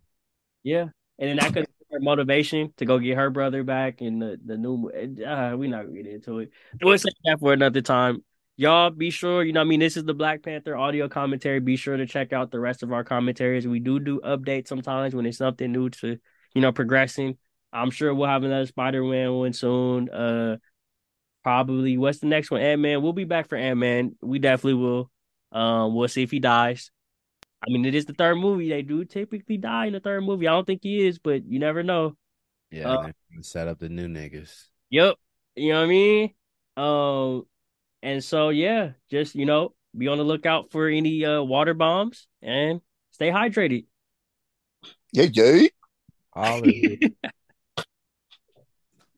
yeah, and then that could be her motivation to go get her brother back in the the new. Uh, we not gonna get into it. We'll save that for another time. Y'all be sure, you know, I mean, this is the Black Panther audio commentary. Be sure to check out the rest of our commentaries. We do do updates sometimes when it's something new to, you know, progressing. I'm sure we'll have another Spider Man one soon. Uh, probably what's the next one? Ant Man. We'll be back for Ant Man. We definitely will. Um, we'll see if he dies. I mean, it is the third movie. They do typically die in the third movie. I don't think he is, but you never know. Yeah, Uh, they're set up the new niggas. Yep. You know what I mean? Um, and so yeah, just you know, be on the lookout for any uh water bombs and stay hydrated. Yeah, yeah. All of it.